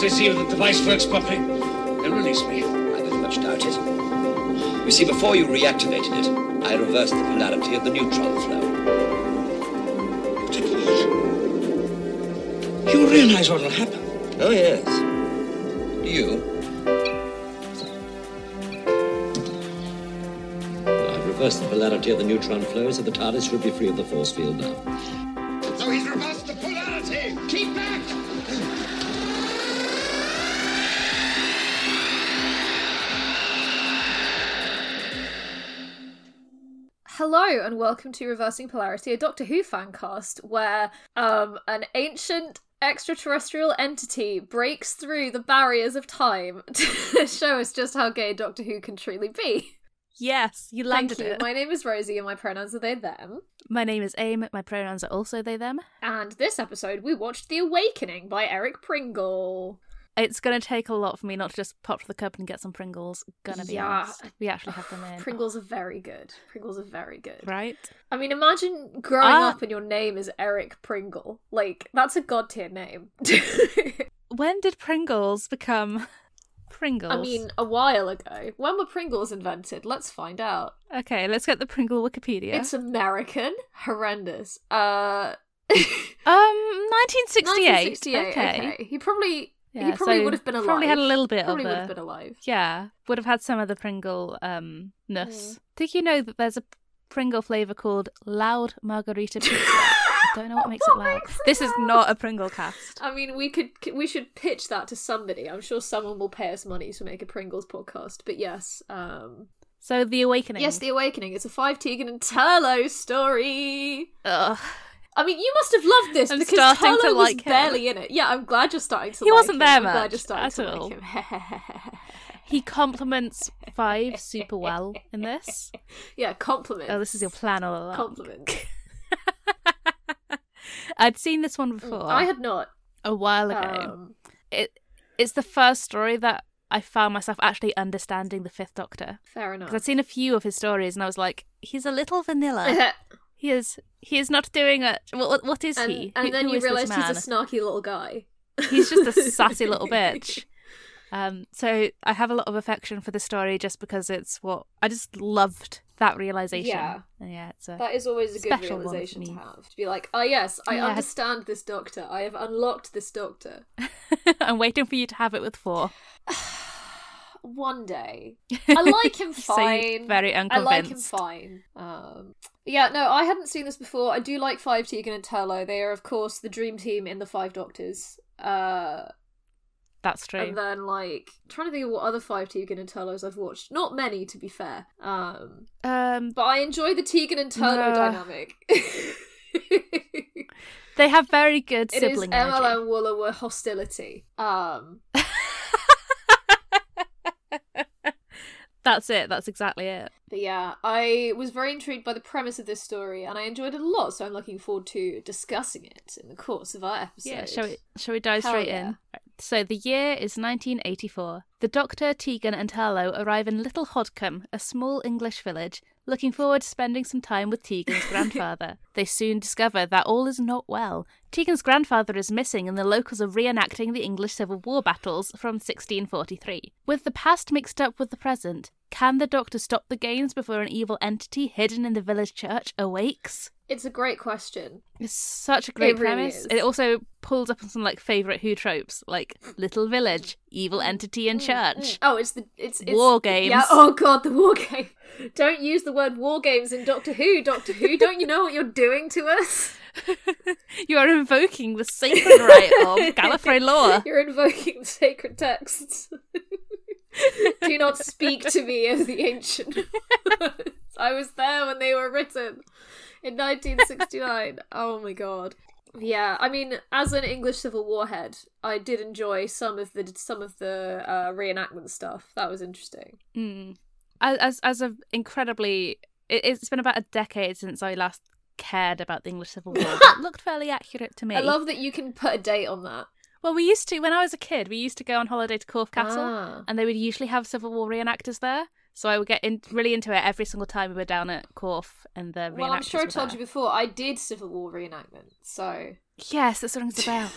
Once they see that the device works properly, they'll release me. I very much doubt it. You see, before you reactivated it, I reversed the polarity of the neutron flow. You realize what will happen? Oh, yes. Do you? I've reversed the polarity of the neutron flow, so the TARDIS should be free of the force field now. Hello and welcome to Reversing Polarity, a Doctor Who fan cast where um an ancient extraterrestrial entity breaks through the barriers of time to show us just how gay Doctor Who can truly be. Yes, you Thank landed you. it. My name is Rosie and my pronouns are they them. My name is Aim. My pronouns are also they them. And this episode we watched The Awakening by Eric Pringle. It's gonna take a lot for me not to just pop to the cupboard and get some Pringles. Gonna be Yeah. honest. We actually have them in. Pringles are very good. Pringles are very good. Right? I mean, imagine growing Ah. up and your name is Eric Pringle. Like, that's a god tier name. When did Pringles become Pringles? I mean, a while ago. When were Pringles invented? Let's find out. okay, let's get the Pringle Wikipedia. It's American. Horrendous. Uh, um 1968. 1968. Okay. He probably he probably so would have been alive. Probably had a little bit of it. Probably of would a have been alive. yeah. Would have had some of the Pringle um ness. Mm. Did you know that there's a Pringle flavor called Loud Margarita Pizza? I don't know what makes it loud. makes it This is not a Pringle cast. I mean, we could we should pitch that to somebody. I'm sure someone will pay us money to make a Pringles podcast. But yes, um, So the awakening. yes, the Awakening. It's a five Tegan and Turlough story. Ugh. I mean, you must have loved this I'm because starting to Turlough was like him. barely in it. Yeah, I'm glad you're starting to. He like wasn't him. there I'm glad much you're starting at to all. like him. He compliments Five super well in this. yeah, compliment. Oh, this is your plan all along. compliment. I'd seen this one before I had not. a while ago. Um, it it's the first story that I found myself actually understanding the Fifth Doctor fair enough. because I'd seen a few of his stories and I was like, he's a little vanilla. he is he is not doing a what? What is and, he? and Who- then who you realise he's a snarky little guy. He's just a sassy little bitch. Um, so I have a lot of affection for the story just because it's what I just loved that realization. Yeah. And yeah, it's a That is always a good Special one for realization to have. To be like, oh yes, I Yeah. understand this doctor. I have unlocked this doctor. I'm waiting for you to have it with four. One day. I like him So fine. very I like him fine. Um, yeah, no, I hadn't seen this before. I do like Five Tegan and Turlough. They are, of course, the dream team in the Five Doctors. Uh, That's true. and then like trying to think of what other Five Tegan and Turloughs I've watched. Not many, to be fair. Um, um, but I enjoy the Tegan and Turlough No. dynamic. they have very good It is sibling Emma energy. and Wooler were hostility. Um, That's it. That's exactly it. but yeah, I was very intrigued by the premise of this story, and I enjoyed it a lot. So I'm looking forward to discussing it in the course of our episode. Yeah, shall we? Shall we dive Hell straight yeah. in? So the year is 1984. The Doctor, Tegan, and Turlough arrive in Little Hodcombe, a small English village, looking forward to spending some time with Tegan's grandfather. They soon discover that all is not well. Tegan's grandfather is missing, and the locals are reenacting the English Civil War battles from 1643. With the past mixed up with the present, can the Doctor stop the games before an evil entity hidden in the village church awakes? It's a great question. It's such a great It really premise. is. It also pulls up on some like favorite Who tropes, like little village, evil entity in mm, church. Mm. Oh, it's the it's, it's War games. Yeah. Oh god, the war game. Don't use the word war games in Doctor Who. Doctor Who. Don't you know what you're doing to us? you are invoking the sacred right of Gallifrey lore. You're invoking the sacred texts. Do not speak to me of the ancient. I was there when they were written in 1969. Oh my god. Yeah, I mean, as an English Civil War head, I did enjoy some of the some of the uh, reenactment stuff. That was interesting. Mm. As as, as a incredibly, it, it's been about a decade since I last cared about the English Civil War. it looked fairly accurate to me. I love that you can put a date on that. Well, we used to when I was a kid. We used to go on holiday to Corfe Castle, Ah. and they would usually have Civil War reenactors there. So I would get in, really into it every single time we were down at Corfe, and the Well, I'm sure I told there. you before. I did Civil War reenactment, so Yes, that rings a bell.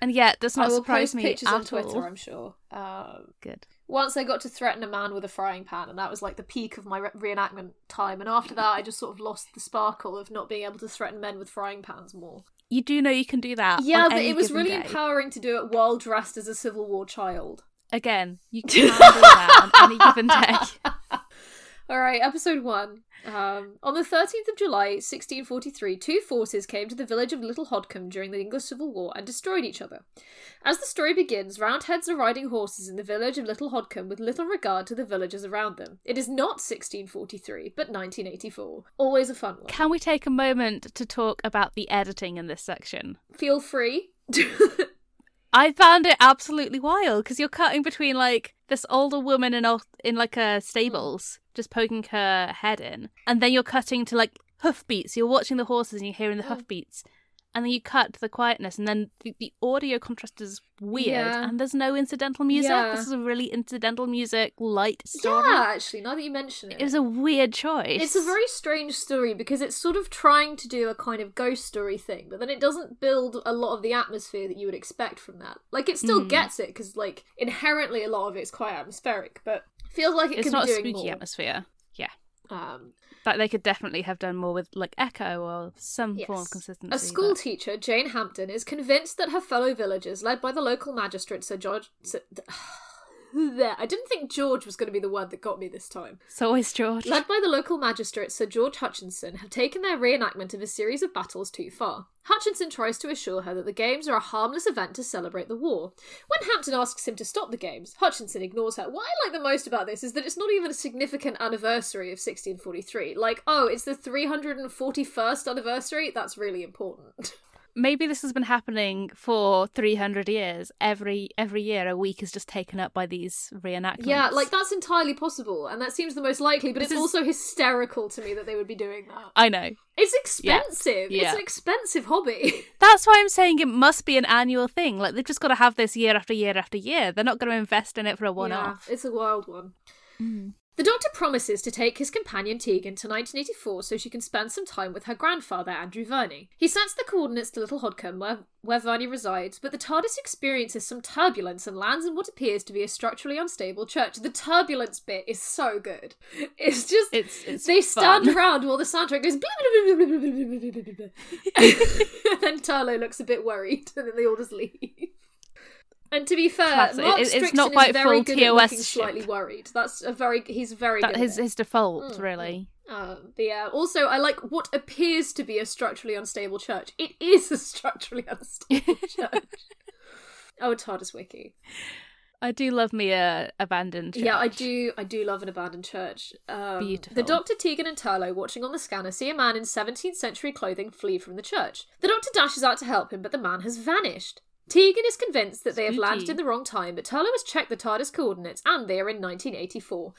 And yet, does I not surprise me pictures at on Twitter. all. I'm sure. Um, Good. Once I got to threaten a man with a frying pan, and that was like the peak of my re- reenactment time. And after that, I just sort of lost the sparkle of not being able to threaten men with frying pans more. You do know you can do that. Yeah, but it was really day. empowering to do it while dressed as a Civil War child. Again, you can do that on any given day. All right, episode one. Um, on the 13th of July, 1643, two forces came to the village of Little Hodcombe during the English Civil War and destroyed each other. As the story begins, Roundheads are riding horses in the village of Little Hodcombe with little regard to the villagers around them. It is not 1643, but 1984. Always a fun one. Can we take a moment to talk about the editing in this section? Feel free. I found it absolutely wild because you're cutting between like this older woman in in like a stables, just poking her head in, and then you're cutting to like hoofbeats. You're watching the horses and you're hearing the hoofbeats, mm. And then you cut to the quietness, and then the, the audio contrast is weird, Yeah. and there's no incidental music. Yeah. This is a really incidental music light story. yeah, actually, now that you mention it. It was a weird choice. It's a very strange story because it's sort of trying to do a kind of ghost story thing, but then it doesn't build a lot of the atmosphere that you would expect from that. Like it still Hmm. gets it because like inherently a lot of it's quite atmospheric, but feels like it It's could not be a doing spooky more. atmosphere. Yeah. Um, But they could definitely have done more with like echo or some form of consistency. A school but- teacher, Jane Hampton, is convinced that her fellow villagers, led by the local magistrate Sir George. Sir, there, I didn't think George was going to be the word that got me this time. It's always George. Led by the local magistrate Sir George Hutchinson, have taken their reenactment of a series of battles too far. Hutchinson tries to assure her that the games are a harmless event to celebrate the war. When Hampton asks him to stop the games, Hutchinson ignores her. What I like the most about this is that it's not even a significant anniversary of 1643. Like, oh, it's the 341st anniversary? That's really important. Maybe this has been happening for 300 years. Every every year, a week is just taken up by these reenactments. Yeah, like that's entirely possible, and that seems the most likely, but This it's is- also hysterical to me that they would be doing that. I know. It's expensive. It's Yeah. an expensive hobby. That's why I'm saying it must be an annual thing. Like they've just got to have this year after year after year. They're not going to invest in it for a one-off. Yeah, it's a wild one. Mm. The doctor promises to take his companion Tegan to 1984 so she can spend some time with her grandfather, Andrew Verney. He sets the coordinates to Little Hodcombe, where, where Verney resides, but the TARDIS experiences some turbulence and lands in what appears to be a structurally unstable church. The turbulence bit is so good. It's just it's, it's they stand around while the soundtrack goes and then Turlough looks a bit worried, and then they all just leave. And to be fair, Mark It- it's not quite is very full good TOS slightly worried. That's a very he's very That good. his his default, Mm, really. But yeah, also I like what appears to be a structurally unstable church. It is a structurally unstable church. Oh, TARDIS wiki. I do love me a abandoned. Church. Yeah, I do. I do love an abandoned church. Um, Beautiful. The Doctor, Tegan, and Turlough, watching on the scanner, see a man in 17th century clothing flee from the church. The Doctor dashes out to help him, but the man has vanished. Tegan is convinced that they have landed in the wrong time, but Turlough has checked the TARDIS coordinates, and they are in 1984.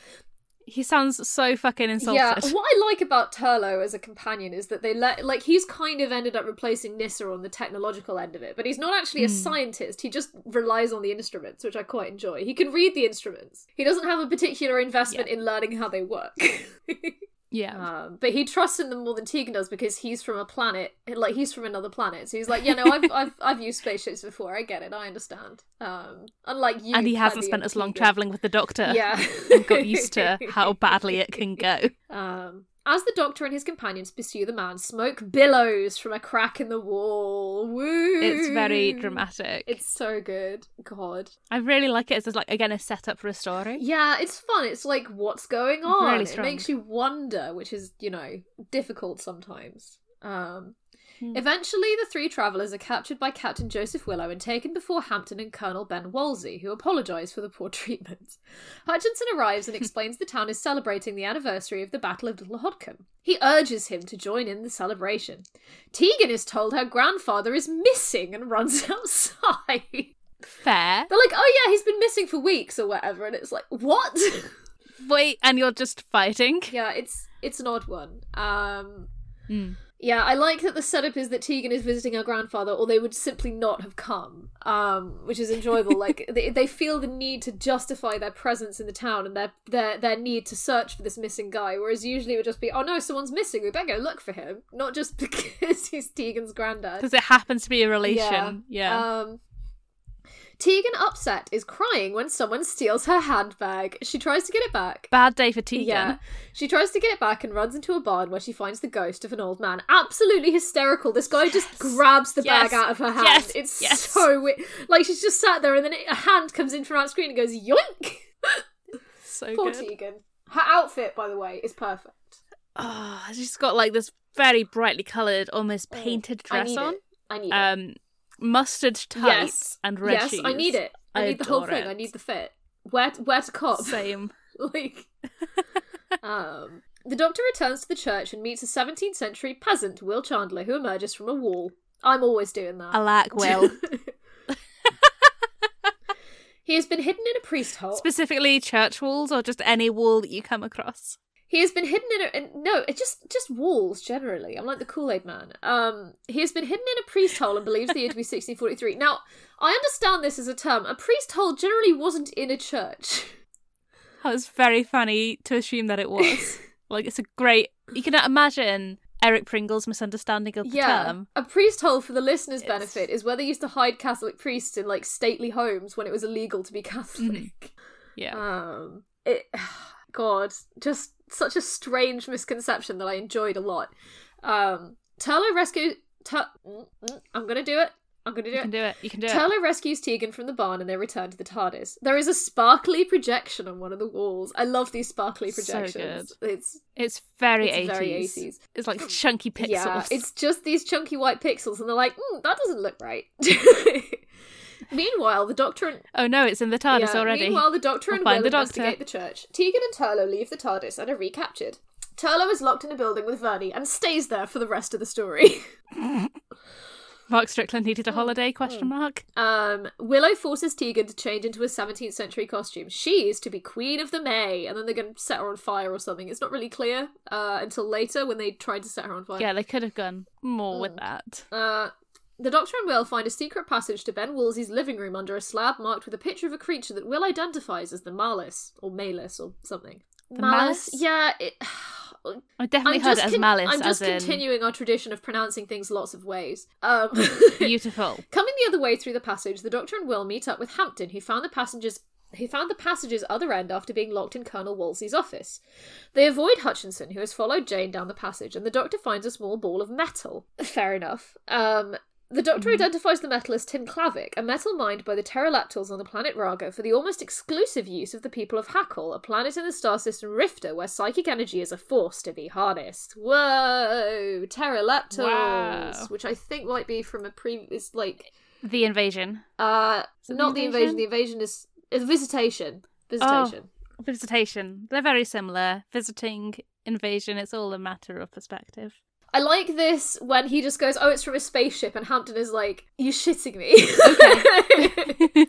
He sounds so fucking insulted. Yeah, what I like about Turlough as a companion is that they let like he's kind of ended up replacing Nyssa on the technological end of it, but he's not actually a Hmm. scientist. He just relies on the instruments, which I quite enjoy. He can read the instruments. He doesn't have a particular investment in learning how they work. yeah. um, but he trusts in them more than Tegan does because he's from a planet, like he's from another planet. So he's like, yeah, no, I've I've I've used spaceships before. I get it. I understand. Um, unlike you, and he hasn't spent as long traveling with the doctor. Yeah, and got used to how badly it can go. Um, as the doctor and his companions pursue the man, smoke billows from a crack in the wall. Woo! It's very dramatic. It's so good. God. I really like it It's like again a setup for a story. Yeah, it's fun. It's like, what's going on? Really it makes you wonder, which is, you know, difficult sometimes. Um, Hmm. Eventually, the three travellers are captured by Captain Joseph Willow and taken before Hampton and Colonel Ben Wolsey, who apologise for the poor treatment. Hutchinson arrives and explains the town is celebrating the anniversary of the Battle of Little Hodcombe. He urges him to join in the celebration. Tegan is told her grandfather is missing and runs outside. Fair. They're like, oh yeah, he's been missing for weeks or whatever, and it's like, what? Wait, and you're just fighting? yeah, it's it's an odd one. Um, Mm. yeah, I like that the setup is that Tegan is visiting her grandfather, or they would simply not have come, um, which is enjoyable. like they, they feel the need to justify their presence in the town and their their their need to search for this missing guy, whereas usually it would just be, oh no, someone's missing, we better go look for him, not just because he's Tegan's granddad. Because it happens to be a relation. Yeah. Um, Tegan, upset, is crying when someone steals her handbag. She tries to get it back. Bad day for Tegan. Yeah. She tries to get it back and runs into a barn where she finds the ghost of an old man. Absolutely hysterical. This guy just grabs the Yes. bag out of her hand. Yes. It's Yes. so weird. Like she's just sat there and then a hand comes in from out screen and goes, yoink! So Poor good. Tegan. Her outfit, by the way, is perfect. Oh, she's got like this very brightly coloured, almost oh, painted Oh, I dress need on. it. I need it. Um, Mustard tights yes. and red yes. I need it. I, I need the whole thing. it. I need the fit. Where where to cop? Same. like um the doctor returns to the church and meets a 17th century peasant will chandler who emerges from a wall i'm always doing that I like Will. he has been hidden in a priest hole Specifically church walls or just any wall that you come across. He has been hidden in a in, no it just just walls generally i'm like the kool-aid man um he has been hidden in a priest hole and believes the year to be 1643 now i understand this as a term a priest hole generally wasn't in a church That was very funny to assume that it was. like it's a great you can imagine Eric Pringle's misunderstanding of the yeah, term. a priest hole for the listeners' It's- benefit is where they used to hide Catholic priests in like stately homes when it was illegal to be Catholic. Mm-hmm. Yeah. Um, it, God, just such a strange misconception that I enjoyed a lot. Um, Turlough rescue. Tur- mm, mm, I'm gonna do it. I'm gonna do you it. can do it. You can do it. Turlough rescues Tegan from the barn and they return to the TARDIS. There is a sparkly projection on one of the walls. I love these sparkly So projections. It's It's very It's 80s. very 80s. It's like chunky pixels. yeah, it's just these chunky white pixels, and they're like, mm, that doesn't look right. Meanwhile, the Doctor and Oh no, it's in the TARDIS yeah, already. Meanwhile, the Doctor I'll and Will the Doctor. investigate the church. Tegan and Turlough leave the TARDIS and are recaptured. Turlough is locked in a building with Verney and stays there for the rest of the story. Mark Strickson needed a Mm, holiday? Question mark. Um, Willow forces Tegan to change into a 17th century costume. She is to be Queen of the May, and then they're going to set her on fire or something. It's not really clear uh, until later when they tried to set her on fire. Yeah, they could have gone more Mm. with that. Uh, the Doctor and Will find a secret passage to Ben Wolsey's living room under a slab marked with a picture of a creature that Will identifies as the Malus, or Malus, or something. The Malice? Yeah, it... I definitely I'm heard it as con- malice, I'm just in continuing our tradition of pronouncing things lots of ways. Um, beautiful. Coming the other way through the passage, the Doctor and Will meet up with Hampton, who found the passengers who found the passage's other end after being locked in Colonel Wolsey's office. They avoid Hutchinson, who has followed Jane down the passage, and the Doctor finds a small ball of metal. Fair enough. Um, the Doctor identifies the metal as Tinclavic, a metal mined by the pterodactyls on the planet Raga for the almost exclusive use of the people of Hakol, a planet in the star system Rifta, where psychic energy is a force to be harnessed. Whoa! Pterodactyls! Wow. Which I think might be from a previous, like, The invasion. uh, not the the invasion. invasion? The invasion is is visitation. Visitation. Visitation. They're very similar. Visiting, invasion, it's all a matter of perspective. I like this when he just goes, "Oh, it's from a spaceship," and Hampton is like, "You shitting me?" and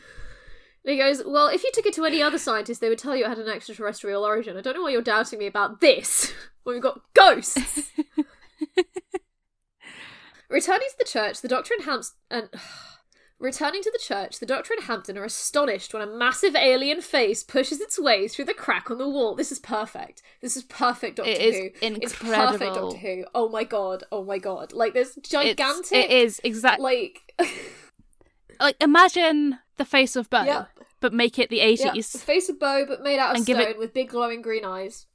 he goes, "Well, if you took it to any other scientist, they would tell you it had an extraterrestrial origin. I don't know why you're doubting me about this. when we've got ghosts." Returning to the church, the Doctor and Hampton and. Returning to the church, the Doctor and Hampton are astonished when a massive alien face pushes its way through the crack on the wall. This is perfect. This is perfect Doctor It is Who. It's perfect incredible. Doctor Who. Oh my god. Oh my god. Like there's It's- gigantic. it is exactly Like like imagine the face of Boe, Yep. but make it the eighties. the face of Boe, but made out of And stone it- with big glowing green eyes,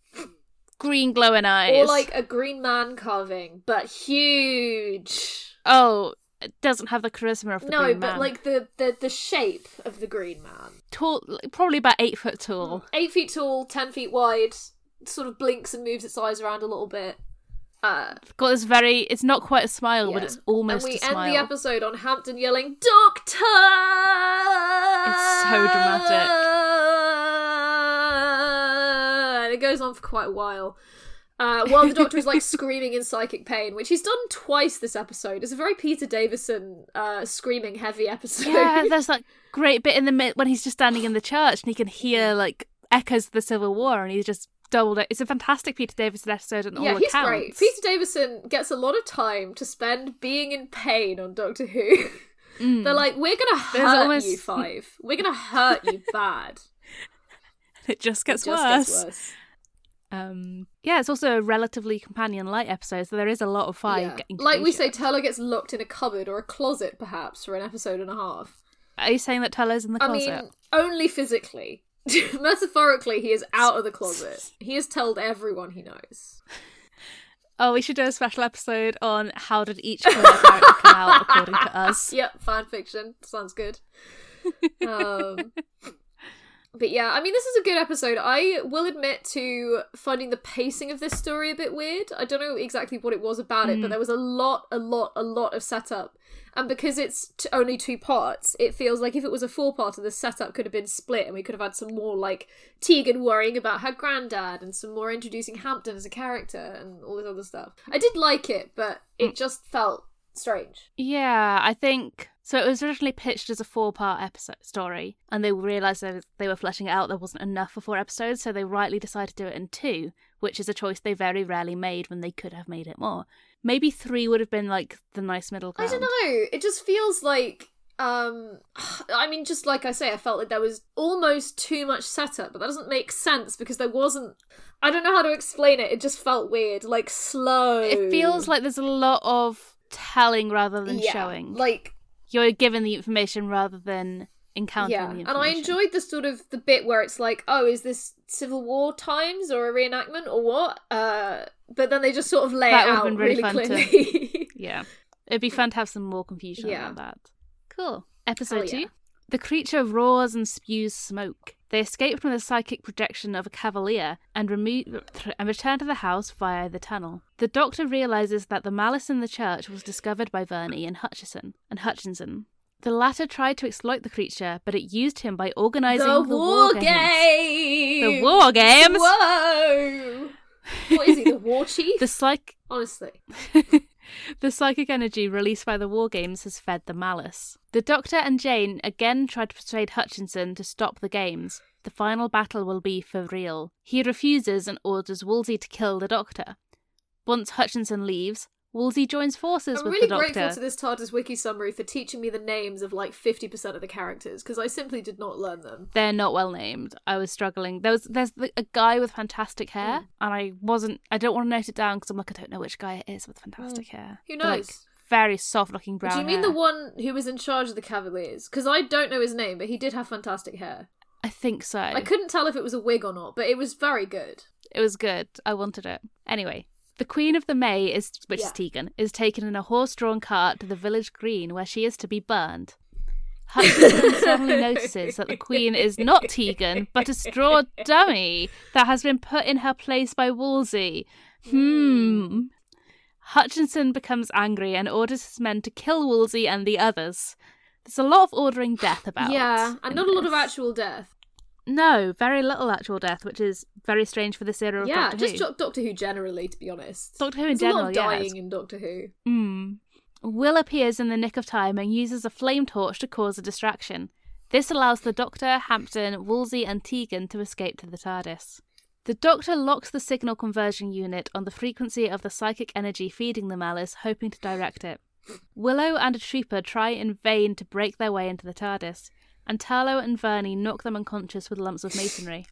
Green glowing eyes. or like a green man carving, but huge. oh, doesn't have the charisma of the No, Green but Man. like the, the the shape of the green man. tall, probably about eight foot tall. Eight feet tall, ten feet wide. Sort of blinks and moves its eyes around a little bit. Uh, Got this very. It's not quite a smile, but it's almost and we end the episode on Hampton yelling, Doctor! It's so dramatic. And it goes on for quite a while. Uh, while the Doctor is like screaming in psychic pain, which he's done twice this episode. It's a very Peter Davison uh, screaming heavy episode. yeah, there's that great bit in the mid when he's just standing in the church and he can hear like echoes of the Civil War, and he's just doubled it. It's a fantastic Peter Davison episode, and yeah, all he's accounts. great. Peter Davison gets a lot of time to spend being in pain on Doctor Who. Mm. They're like, we're gonna hurt almost- you, Five. We're gonna hurt you bad. it just gets It just worse. gets worse. Um, yeah, it's also a relatively companion light episode, so there is a lot of fire. Yeah. Like we say. Turlough gets locked in a cupboard or a closet, perhaps, for an episode and a half. Are you saying that Turlough's in the I closet? mean, only physically. Metaphorically, he is out of the closet. He has told everyone he knows. Oh, we should do a special episode on how did each queer character come out according to us. Yep, fan fiction. Sounds good. Um, but yeah, I mean, this is a good episode. I will admit to finding the pacing of this story a bit weird. I don't know exactly what it was about it, but mm. there was a lot, a lot, a lot of setup. And because it's t- only two parts, it feels like if it was a four parter, the setup could have been split and we could have had some more like Tegan worrying about her granddad and some more introducing Hampton as a character and all this other stuff. I did like it, but it mm. just felt strange. Yeah, I think so. It was originally pitched as a four-part episode story, and they realised that they were fleshing it out. There wasn't enough for four episodes, so they rightly decided to do it in two, which is a choice they very rarely made when they could have made it more. Maybe three would have been like the nice middle ground. I don't know. It just feels like um I mean just like I say I felt like there was almost too much setup, but that doesn't make sense because there wasn't I don't know how to explain it. It just felt weird, like slow. It feels like there's a lot of telling rather than yeah, showing. Like You're given the information rather than encountering yeah, and I enjoyed the sort of the bit where it's like, oh, is this Civil War times or a reenactment or what? Uh, but then they just sort of lay That it out been really really, fun to- clearly. Yeah. It'd be fun to have some more confusion Yeah. around that. Cool. Episode Oh, two. yeah. The creature roars and spews smoke. They escape from the psychic projection of a cavalier and, remo- and return to the house via the tunnel. The doctor realizes that the malice in the church was discovered by Verney and Hutchison and Hutchinson. The latter tried to exploit the creature, but it used him by organizing the, the, war games. game. The war games. Whoa! What is he? The war chief? The psych Honestly, the psychic energy released by the war games has fed the malice. The Doctor and Jane again try to persuade Hutchinson to stop the games. The final battle will be for real. He refuses and orders Wolsey to kill the Doctor. Once Hutchinson leaves, Wolsey joins forces I'm with really the Doctor. grateful to this TARDIS wiki summary for teaching me the names of like 50% of the characters because I simply did not learn them. They're not well named. I was struggling. There was there's the, a guy with fantastic hair, Mm. and I wasn't. I don't want to note it down because I'm like I don't know which guy it is with fantastic hair. Mm. Who But, like, knows? very soft looking brown. Do you mean hair. the one who was in charge of the Cavaliers? Because I don't know his name, but he did have fantastic hair. I think so. I couldn't tell if it was a wig or not, but it was very good. It was good. I wanted it. Anyway, the Queen of the May is, which is Tegan, is taken in a horse-drawn cart to the village green where she is to be burned. Hutchinson suddenly notices that the Queen is not Tegan, but a straw dummy that has been put in her place by Wolsey. Hmm. Hutchinson becomes angry and orders his men to kill Wolsey and the others. There's a lot of ordering death about. yeah, and not a lot of actual death. No, very little actual death, which is very strange for this era of Yeah, Doctor just Who. Jo- Doctor Who generally, to be honest. Doctor Who in There's a lot of dying in Doctor Who. Mm. Will appears in the nick of time and uses a flame torch to cause a distraction. This allows the Doctor, Hampton, Wolsey, and Tegan to escape to the TARDIS. The Doctor locks the signal conversion unit on the frequency of the psychic energy feeding the malice, hoping to direct it. Willow and a trooper try in vain to break their way into the TARDIS, and Turlough and Verney knock them unconscious with lumps of masonry.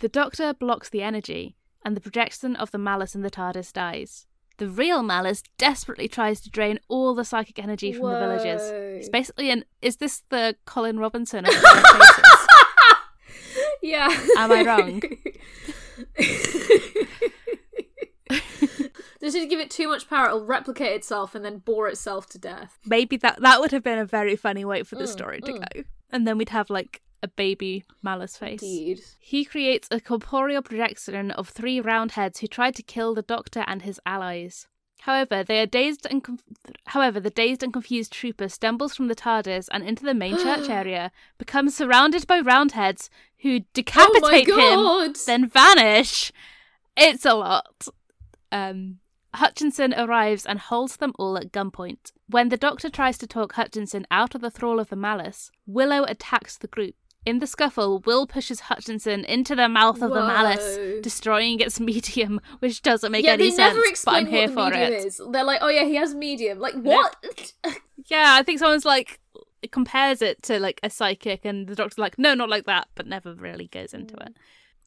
The Doctor blocks the energy, and the projection of the malice in the TARDIS dies. The real malice desperately tries to drain all the psychic energy from the villagers. It's basically an is this the Colin Robinson of Faces? Yeah. Am I wrong? Just to give it too much power, it'll replicate itself and then bore itself to death. Maybe that that would have been a very funny way for the Mm, story to mm. go. And then we'd have like a baby malice face. Indeed. He creates a corporeal projection of three roundheads who tried to kill the Doctor and his allies. However, they are dazed and conf- however the dazed and confused trooper stumbles from the TARDIS and into the main church area, becomes surrounded by roundheads who decapitate oh him, then vanish. It's a lot. Um, Hutchinson arrives and holds them all at gunpoint. When the Doctor tries to talk Hutchinson out of the thrall of the malice, Willow attacks the group. In the scuffle, Will pushes Hutchinson into the mouth of the malice, destroying its medium, which doesn't make yeah, any they sense. never but explain I'm here what the for medium it. is. They're like, oh yeah, he has medium. Like what? Yeah, I think someone's like compares it to like a psychic, and the Doctor's like, no, not like that, but never really goes into Mm. it.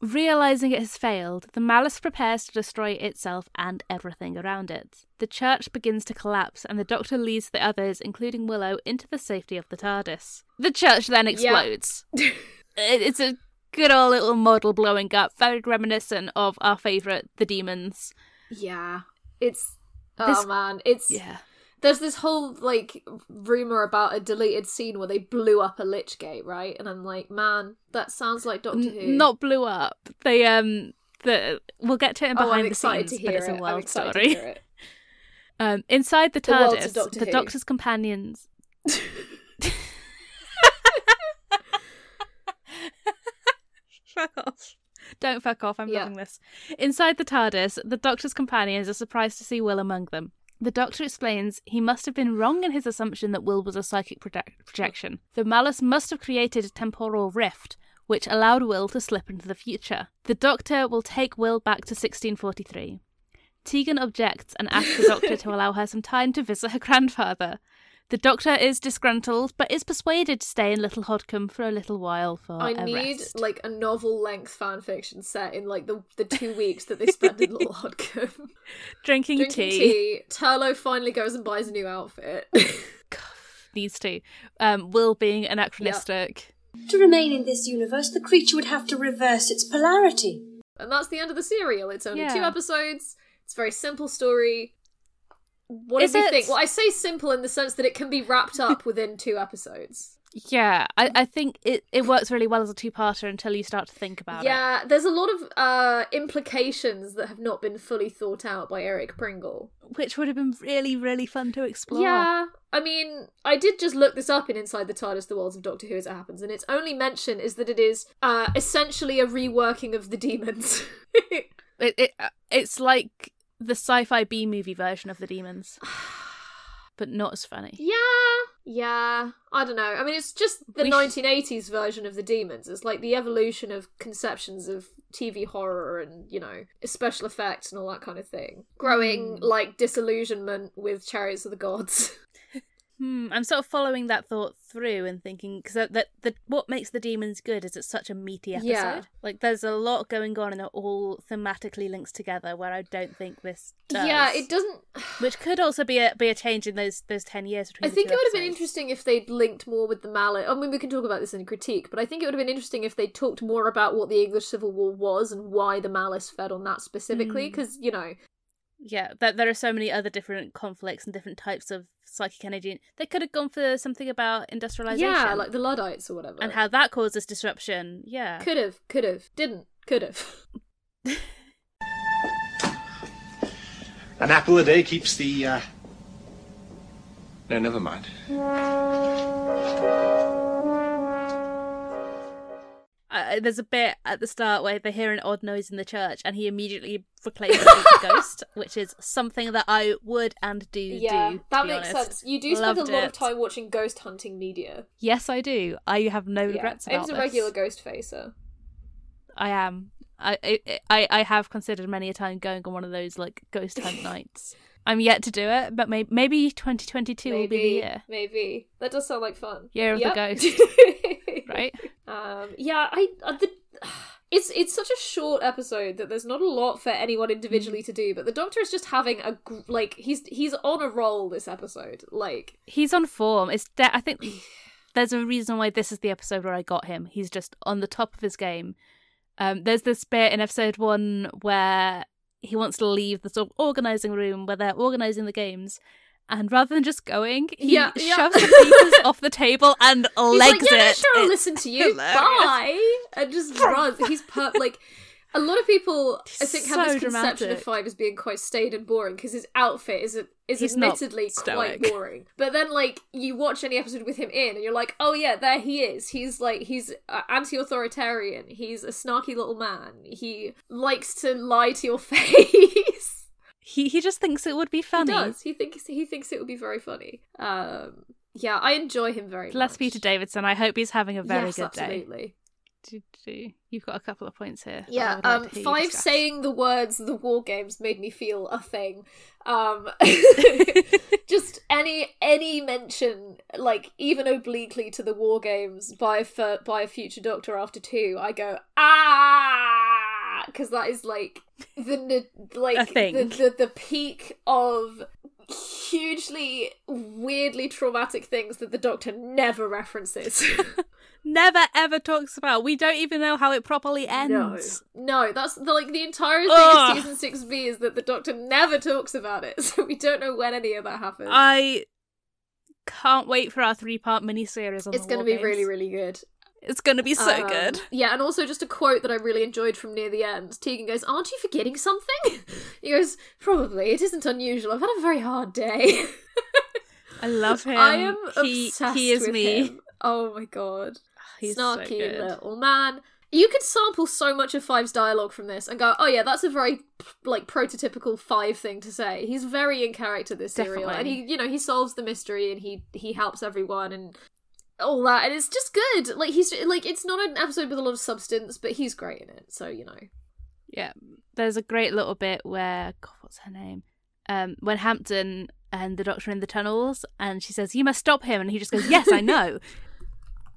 Realizing it has failed, the malice prepares to destroy itself and everything around it. The church begins to collapse, and the Doctor leads the others, including Willow, into the safety of the TARDIS. The church then explodes. It- it's a good old little model blowing up, very reminiscent of our favourite, the demons. Yeah. It's oh This- man, it's Yeah. There's this whole like rumor about a deleted scene where they blew up a lich gate, right? And I'm like, man, that sounds like Doctor Who. Not blew up. They um the we'll get to it in oh, behind I'm the excited scenes, to hear but it's it. a excited story. to hear it. Um, inside the The TARDIS, Doctor the Doctor's companions. fuck off. Don't fuck off, I'm Yeah. loving this. Inside the TARDIS, the Doctor's companions are surprised to see Will among them. The Doctor explains he must have been wrong in his assumption that Will was a psychic project- projection. The malice must have created a temporal rift, which allowed Will to slip into the future. The Doctor will take Will back to 1643. Tegan objects and asks the Doctor to allow her some time to visit her grandfather. The Doctor is disgruntled, but is persuaded to stay in Little Hodcombe for a little while for I a need rest. like a novel length fan fiction set in like the the two weeks that they spend in Little Hodcombe. drinking, Drinking tea. tea. Turlough finally goes and buys a new outfit. These two. Um, Will being anachronistic. To remain in this universe, the creature would have to reverse its polarity. and that's the end of the serial. It's only two episodes. It's a very simple story. What Is did we it? think? Well, I say simple in the sense that it can be wrapped up within two episodes. Yeah, I, I think it, it works really well as a two-parter until you start to think about it. Yeah, there's a lot of uh, implications that have not been fully thought out by Eric Pringle. Which would have been really, really fun to explore. Yeah, I mean, I did just look this up in Inside the TARDIS: The Worlds of Doctor Who as it happens, and its only mention is that it is uh, essentially a reworking of the demons. It, it, uh, it's like the sci-fi B-movie version of the demons. But not as funny. yeah, yeah. I don't know. I mean, it's just the We sh- 1980s version of the demons. It's like the evolution of conceptions of TV horror and you know special effects and all that kind of thing. Growing Hmm. like disillusionment with Chariots of the Gods. Hmm, I'm sort of following that thought through and thinking because that, that that what makes the demons good is it's such a meaty episode. Yeah. Like there's a lot going on and it all thematically links together. Where I don't think this does. Yeah, it doesn't. Which could also be a be a change in those those ten years between. I think it would have been interesting if they'd linked more with the mallet. I mean, we can talk about this in critique, but I think it would have been interesting if they talked more about what the English Civil War was and why the malice fed on that specifically. Mm. Because you know, Yeah, that there are so many other different conflicts and different types of psychic energy. They could have gone for something about industrialization. yeah, like the Luddites or whatever, and how that causes disruption. Yeah. could have, could have, didn't, could have. An apple a day keeps the, uh... No, never mind. Uh, there's a bit at the start where they hear an odd noise in the church and he immediately proclaims it as a ghost, which is something that I would and do yeah, do. that makes honest. sense. You do spend Loved a lot of time watching ghost hunting media. Yes, I do. I have no Yeah, regrets about Abe's a this. regular ghost facer. I am. I, I I I have considered many a time going on one of those like ghost hunt nights. I'm yet to do it, but may- maybe 2022 will be the year. Maybe that does sound like fun. Year of the ghost. Right? Um, yeah, I uh, the, it's it's such a short episode that there's not a lot for anyone individually to do. But the Doctor is just having a gr- like he's he's on a roll this episode. Like He's on form. It's de- I think there's a reason why this is the episode where I got him. He's just on the top of his game. Um, there's this bit in episode one where he wants to leave the sort of organizing room where they're organizing the games, and rather than just going, he Yeah, yeah. shoves the papers off the table and he's legs like, yeah, it. sure, I'll listen to you. hilarious. Bye, and just runs. He's per- like. A lot of people, I think, have So this conception dramatic. of Five as being quite staid and boring because his outfit is is He's admittedly quite boring. But then, like, you watch any episode with him in, and you're like, oh yeah, there he is. He's like, he's uh, anti-authoritarian. He's a snarky little man. He likes to lie to your face. He he just thinks it would be funny. he does. He thinks he thinks it would be very funny. Um, yeah, I enjoy him very Bless much. Peter Davison. I hope he's having a very yes, good day. absolutely. Do- You've got a couple of points here. Yeah, like um, you five discuss. saying the words "the war games" made me feel a thing. Um, just any any any mention, like even obliquely, to the war games by a by a future Doctor after two, I go ah, because that is like the like. The, the the peak of hugely weirdly traumatic things that the Doctor never references. Never ever talks about. We don't even know how it properly ends. no, that's the, like the entire thing Ugh. of season six B is that the Doctor never talks about it, so we don't know when any of that happens. I can't wait for our three part miniseries on it's the going to be really, really good. It's going to be so Um, good. Yeah, and also just a quote that I really enjoyed from near the end. Tegan goes, Aren't you forgetting something? He goes, Probably. It isn't unusual. I've had a very hard day. I love him. I am he, obsessed he is with me. him. Oh my god. He's so Snarky good. little man. You could sample so much of Five's dialogue from this and go, oh yeah, that's a very like prototypical Five thing to say. He's very in character this serial, and he, you know, he solves the mystery and he he helps everyone and all that, and it's just good. Like he's like it's not an episode with a lot of substance, but he's great in it. So you know, Yeah, there's a great little bit where God, what's her name? Um, when Hampton and the Doctor in the tunnels, and she says, "You must stop him," and he just goes, "Yes, I know."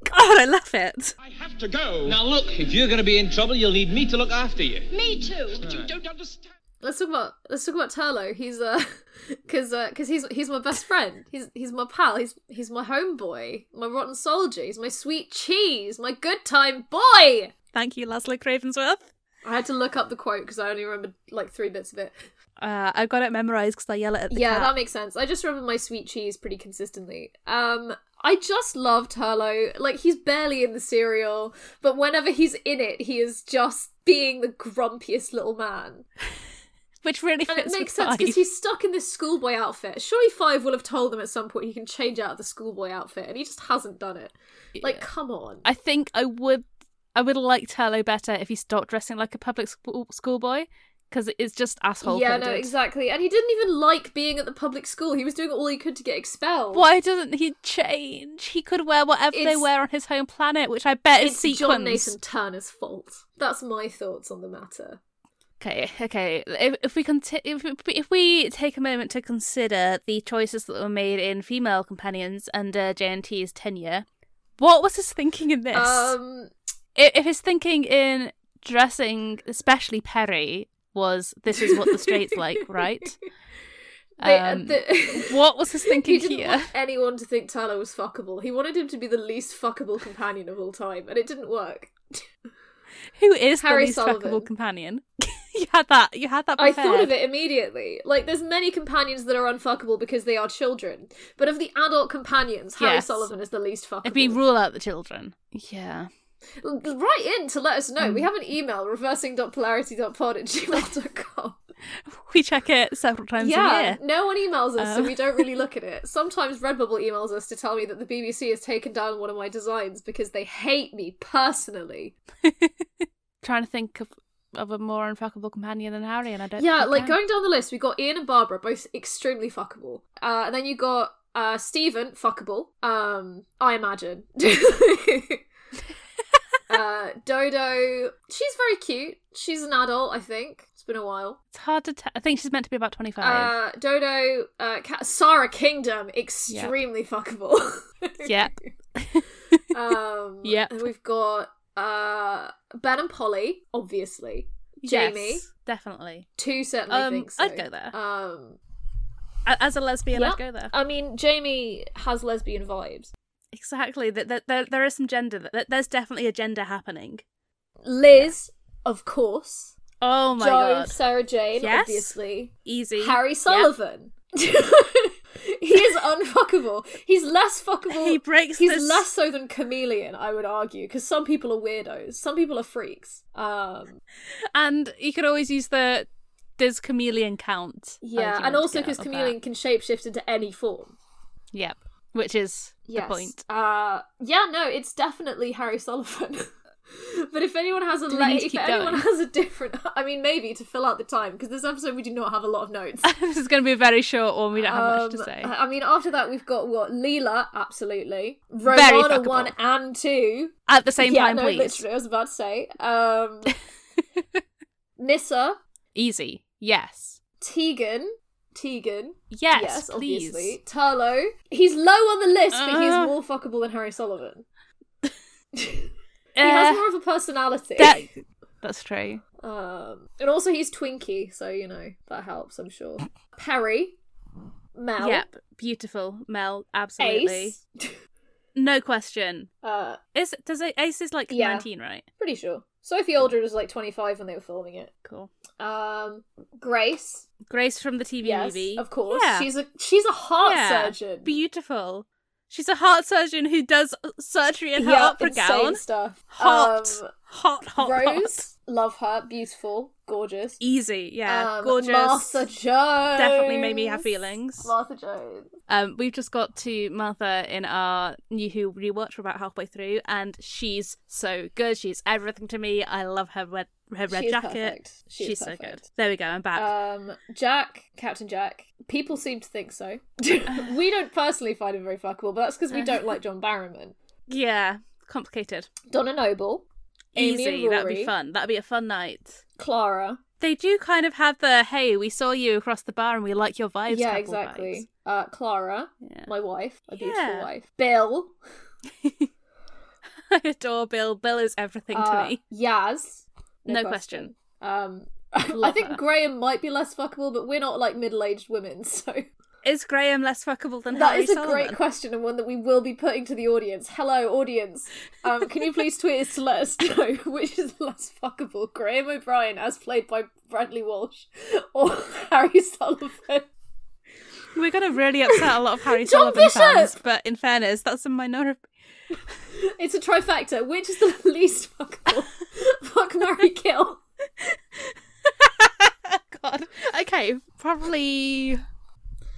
God, I love it. I have to go. Now look, if you're going to be in trouble, you'll need me to look after you. Me too. But you don't understand. Let's talk about let's talk about Turlough. He's uh, because uh, because he's he's my best friend. He's he's my pal. He's he's my homeboy. My rotten soldier. He's my sweet cheese. My good time boy. Thank you, Leslie Cravensworth. I had to look up the quote because I only remembered like three bits of it. Uh, I've got it memorized because I yell it at the yeah, cat. that makes sense. I just remember my sweet cheese pretty consistently. Um, I just love Turlough. Like he's barely in the serial, but whenever he's in it, he is just being the grumpiest little man. Which really And it makes sense because he's stuck in this schoolboy outfit. Surely Five will have told him at some point he can change out of the schoolboy outfit, and he just hasn't done it. Like, come on. I think I would, I would like Turlough better if he stopped dressing like a public school schoolboy because it's just asshole. yeah, no, exactly. And he didn't even like being at the public school. He was doing all he could to get expelled. Why doesn't he change? He could wear whatever they wear on his home planet, which I bet is It's sequins. John Nathan Turner's fault. That's my thoughts on the matter. Okay, okay. If, if we conti- if we, if we take a moment to consider the choices that were made in female companions under JNT's tenure, what was his thinking in this? Um, if, if his thinking in dressing, especially Peri, was this is what the straights like, right? they- Um, the- what was his he thinking didn't here? want anyone to think Tyler was fuckable. He wanted him to be the least fuckable companion of all time, and it didn't work. Who is Harry the least Sullivan. fuckable companion? you had that. You had that. I thought of it immediately. Like, there's many companions that are unfuckable because they are children, but of the adult companions, Harry Yes. Sullivan is the least fuckable. If we rule out the children, yeah. Write in to let us know. We Mm. have an email reversing.polarity.pod at gmail.com. We check it several times a yeah, year. no one emails us, so Um. we don't really look at it. Sometimes Redbubble emails us to tell me that the BBC has taken down one of my designs because they hate me personally. Trying to think of of a more unfuckable companion than Harry, and I don't. Yeah, like going down the list, we got Ian and Barbara, both extremely fuckable. Uh, and then you got uh, Steven, fuckable. Um, I imagine. uh, Dodo, she's very cute. She's an adult, I think. It's been a while. It's hard to tell. I think she's meant to be about twenty five. Uh, Dodo, uh, Ca- Sara Kingdom, extremely fuckable. yeah. um, Yep. And we've got uh, Ben and Polly, obviously. Jamie. Yes, definitely. Two certainly Um, think so. I'd go there. Um, As a lesbian, Yeah. I'd go there. I mean, Jamie has lesbian vibes. Exactly. That there, there, there is some gender. That there's definitely a gender happening. Liz, of course. Oh my Jo, god. Sarah Jane, Yes. obviously. Easy. Harry Sullivan. he is unfuckable. He's less fuckable. He breaks He's this- less so than Kamelion, I would argue, because some people are weirdos. Some people are freaks. Um, And you could always use the does Kamelion count? Yeah, and also because Kamelion that? can shapeshift into any form. Yep. Which is Yes. the point. Uh, yeah, no, it's definitely Harry Sullivan. but if anyone has a if anyone going? has a different, I mean, maybe to fill out the time because this episode we do not have a lot of notes. this is going to be a very short one. We don't have much to Um, say. I mean, after that we've got what Leela, absolutely. Romana one and two. At the same yeah, time, no, please. literally, I was about to say. Um, Nyssa, Easy. Yes. Tegan, Tegan. Yes, yes, please. obviously. Turlough. He's low on the list, but he's Uh. more fuckable than Harry Sullivan. He has more of a personality. that- that's true. Um, and also he's Twinkie, so you know that helps. I'm sure. Peri, Mel, Yep, beautiful. Mel, absolutely. Ace. No question. Uh, Is does it, Ace is like Yeah. 19, right? pretty sure. Sophie Aldred was like 25 when they were filming it. Cool. Um, Grace, Grace from the TV yes, movie. of course. Yeah. She's a she's a heart Yeah. surgeon. beautiful. She's a heart surgeon who does surgery in her yeah, opera gown. stuff. Hot. Um, hot, hot, hot. Rose, love her, beautiful, gorgeous. Easy, yeah. Um, Gorgeous. Martha Jones Definitely made me have feelings. Martha Jones. Um, we've just got to Martha in our New Who rewatch. We're about halfway through, and she's so good. She's everything to me. I love her red, her red She jacket. perfect. She she's so good. There we go. I'm back. Um, Jack, Captain Jack. People seem to think so. we don't personally find him very fuckable, but that's because we don't like John Barrowman. yeah, complicated. Donna Noble, Easy. That'd be fun. That'd be a fun night. Clara. They do kind of have the hey, we saw you across the bar and we like your vibes. yeah, exactly. Uh, Clara, Yeah. my wife, my beautiful wife. Bill. I adore Bill. Bill is everything uh, to me. Yaz. No question. Um, I think her. Graham might be less fuckable, but we're not like middle-aged women, so Is Graham less fuckable than that Harry is a Sullivan? great question and one that we will be putting to the audience. Hello, audience. Um, can you please tweet us to let us know which is less fuckable, Graham O'Brien, as played by Bradley Walsh, or Harry Sullivan? We're gonna really upset a lot of Harry John Sullivan fans, but in fairness, that's a minority. It's a trifecta. Which is the least fuckable? Fuck, Mary kill. God. Okay, probably.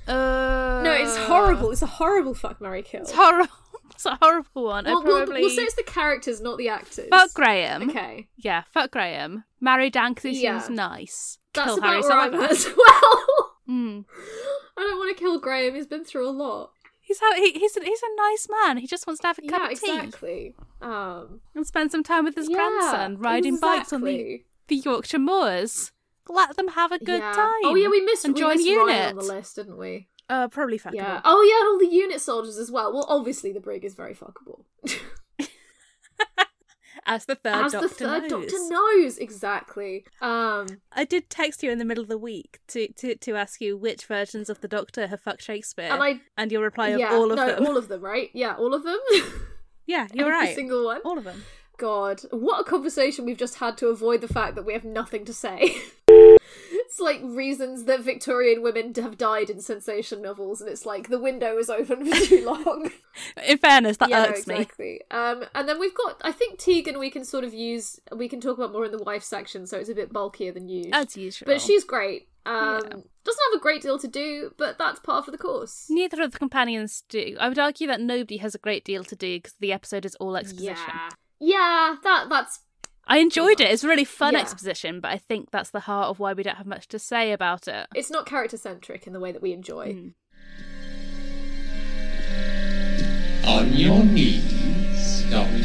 Uh, No, it's horrible. It's a horrible fuck, Mary kill. It's horrible. It's a horrible one. We'll, I we'll- probably we'll say it's the characters, not the actors. fuck Graham. Okay, Yeah, fuck Graham. Marry Dan 'cause he Yeah. seems nice. that's Kill about Harry where I'm at as well. Mm. I don't want to kill Graham. He's been through a lot. He's how he, he's a, he's a nice man. He just wants to have a cup yeah, of tea exactly. Um, and spend some time with his yeah, grandson, riding bikes on the, the Yorkshire moors. Let them have a good Yeah. time. Oh yeah, we missed and we join missed unit. Ryan on the list, didn't we? Uh, probably fuckable. Yeah. Oh yeah, and all the unit soldiers as well. Well, obviously the brig is very fuckable. As the third As doctor the third knows. doctor knows exactly. Um, I did text you in the middle of the week to, to, to ask you which versions of the Doctor have fucked Shakespeare, and I and your reply of yeah, all of no, them. all of them, right? Yeah, all of them. yeah, you're Every right. single one. All of them. God, what a conversation we've just had to avoid the fact that we have nothing to say. It's like reasons that Victorian women have died in sensation novels, and it's like the window was open for too long. In fairness, that yeah, no, irks me. exactly. Um, and then we've got, I think Tegan. We can sort of use. We can talk about more in the wife section, so it's a bit bulkier than usual. As usual. but she's great. Um, Yeah. doesn't have a great deal to do, but that's part of the course. Neither of the companions do. I would argue that nobody has a great deal to do because the episode is all exposition. Yeah, yeah. That that's I enjoyed it. It's a really fun Yeah. exposition, but I think that's the heart of why we don't have much to say about it. it's not character centric in the way that we enjoy. Mm. On your knees, Doctor.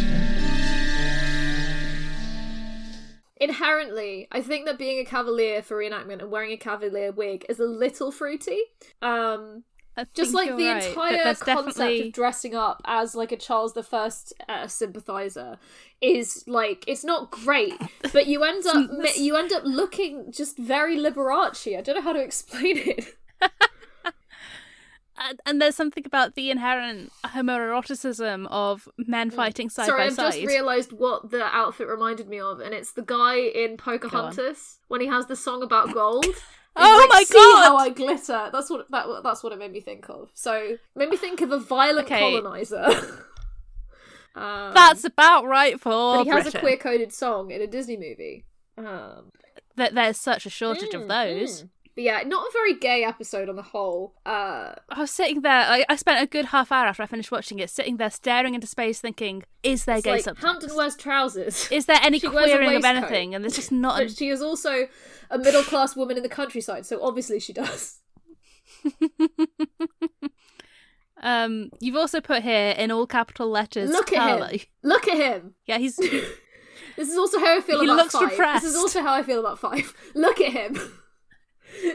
inherently, I think that being a cavalier for reenactment and wearing a cavalier wig is a little fruity. Um, I just like the right, entire concept definitely- of dressing up as like a Charles the First uh, sympathizer is like it's not great, but you end up you end up looking just very Liberace. I don't know how to explain it. and, and there's something about the inherent homoeroticism of men fighting side Mm. Sorry, by I've side. just realised what the outfit reminded me of, and it's the guy in Pocahontas when he has the song about gold. Oh like, my See God! how I glitter. That's what that, that's what it made me think of. So made me think of a violent Okay. colonizer. um, That's about right for but he has a queer coded song in a Disney movie. Um, That there's such a shortage of mm, those. mm. But yeah, not a very gay episode on the whole. Uh, I was sitting there. I, I spent a good half hour after I finished watching it, sitting there staring into space, thinking, "Is there gay like subtext? Hampton wears trousers. Is there any She wears a queering of anything?" And there's just not. but A, she is also a middle class woman in the countryside, so obviously she does. um, you've also put here in all capital letters. Look at Carlo. him. Look at him. Yeah, he's. This is also how I feel He about looks five. depressed. This is also how I feel about five. Look at him.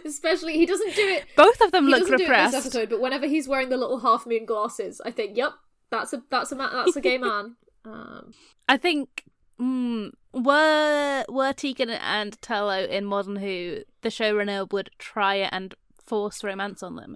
Especially, he doesn't do it. Both of them He look doesn't do it repressed. this episode, but whenever he's wearing the little half moon glasses, I think, yep, that's a that's a that's a gay man. Um, I think mm, were were Tegan and Turlough in Modern Who, the showrunner would try and force romance on them,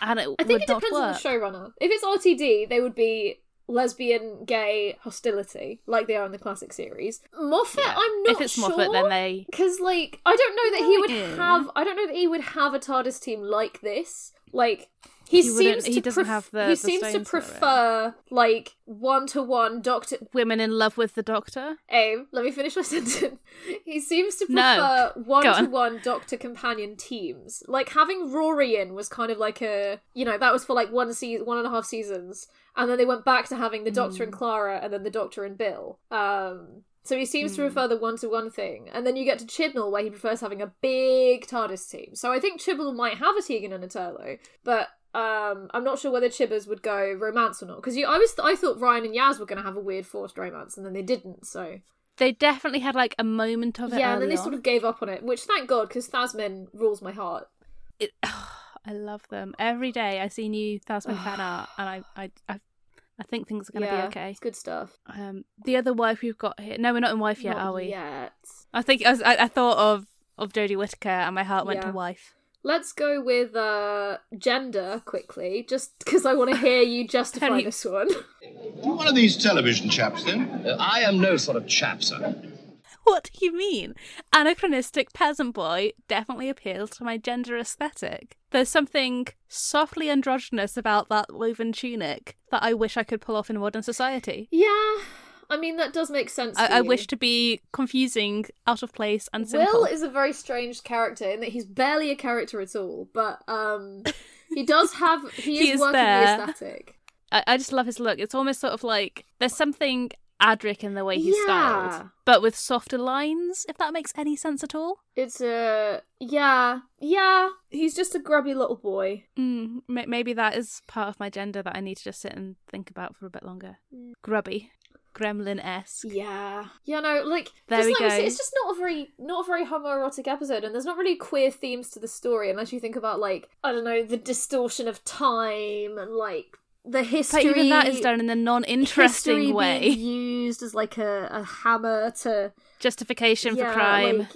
and it Mm. I think it depends on the showrunner. If it's RTD, they would be lesbian, gay hostility, like they are in the classic series. Moffat, Yeah. I'm not sure if it's sure. Moffat, then they Because, like, I don't know that he would have. I don't know that he would have a TARDIS team like this. Like, he, He seems he to doesn't pref- have the- He the seems to stones for it. prefer like one to one Doctor. women in love with the Doctor. Aim. Let me finish my sentence. he seems to prefer one to one Doctor companion teams. Like having Rory in was kind of like a you know that was for like one season, one and a half seasons, and then they went back to having the Doctor Hmm. and Clara, and then the Doctor and Bill. Um. So he seems to Hmm. prefer the one to one thing, and then you get to Chibnall where he prefers having a big TARDIS team. So I think Chibnall might have a Tegan and a Turlough, but um, I'm not sure whether Chibbers would go romance or not because I was I thought Ryan and Yaz were going to have a weird forced romance, and then they didn't. So They definitely had like a moment of it. yeah, and then they sort of gave up on it, which thank God because Thasmin rules my heart. It, I love them. Every day I see new Thasmin fan art, and I, I, I, I think things are going to yeah, be okay. It's good stuff. Um, the other wife we've got here. No, we're not in wife yet, Not are we? Yet. I think I, was, I, I thought of of Jodie Whittaker, and my heart went Yeah. to wife. Let's go with uh, gender quickly, just because I want to hear you justify Can you- this one. You're one of these television chaps, then? Uh, I am no sort of chap, sir. What do you mean? Anachronistic peasant boy definitely appeals to my gender aesthetic. There's something softly androgynous about that woven tunic that I wish I could pull off in modern society. yeah, I mean that does make sense. I, I wish to be confusing, out of place, and simple. Will is a very strange character in that he's barely a character at all, but um, he does have he is, He is working there. the aesthetic. I, I just love his look. It's almost sort of like there's something Adric in the way he's Yeah. styled, but with softer lines, if that makes any sense at all. It's a yeah, yeah. He's just a grubby little boy. Mm, maybe that is part of my gender that I need to just sit and think about for a bit longer. Mm. Grubby, gremlin esque. Yeah, yeah. No, like There just we like we go. say, it's just not a very not a very homoerotic episode, and there's not really queer themes to the story unless you think about like I don't know the distortion of time and like the history. But even that is done in the non-interesting way. used as like a, a hammer to Justification yeah, for crime. like,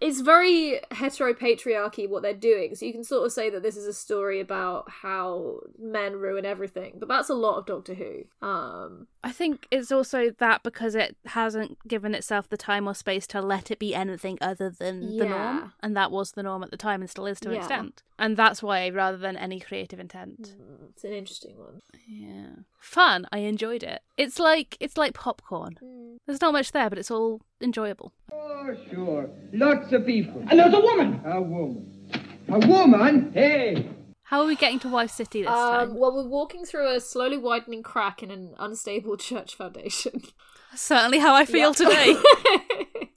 it's very heteropatriarchy what they're doing. So you can sort of say that this is a story about how men ruin everything, but that's a lot of Doctor Who. Um, I think it's also that because it hasn't given itself the time or space to let it be anything other than the norm, and that was the norm at the time and still is to an Yeah. extent. And that's why, rather than any creative intent, it's an interesting one. yeah, fun. I enjoyed it. It's like it's like popcorn. Mm. There's not much there, but it's all enjoyable. Oh, sure. Lots of people. And there's a woman. A woman. A woman? Hey. How are we getting to Wife City this time? Um, well, we're walking through a slowly widening crack in an unstable church foundation. Certainly how I feel Yeah. today.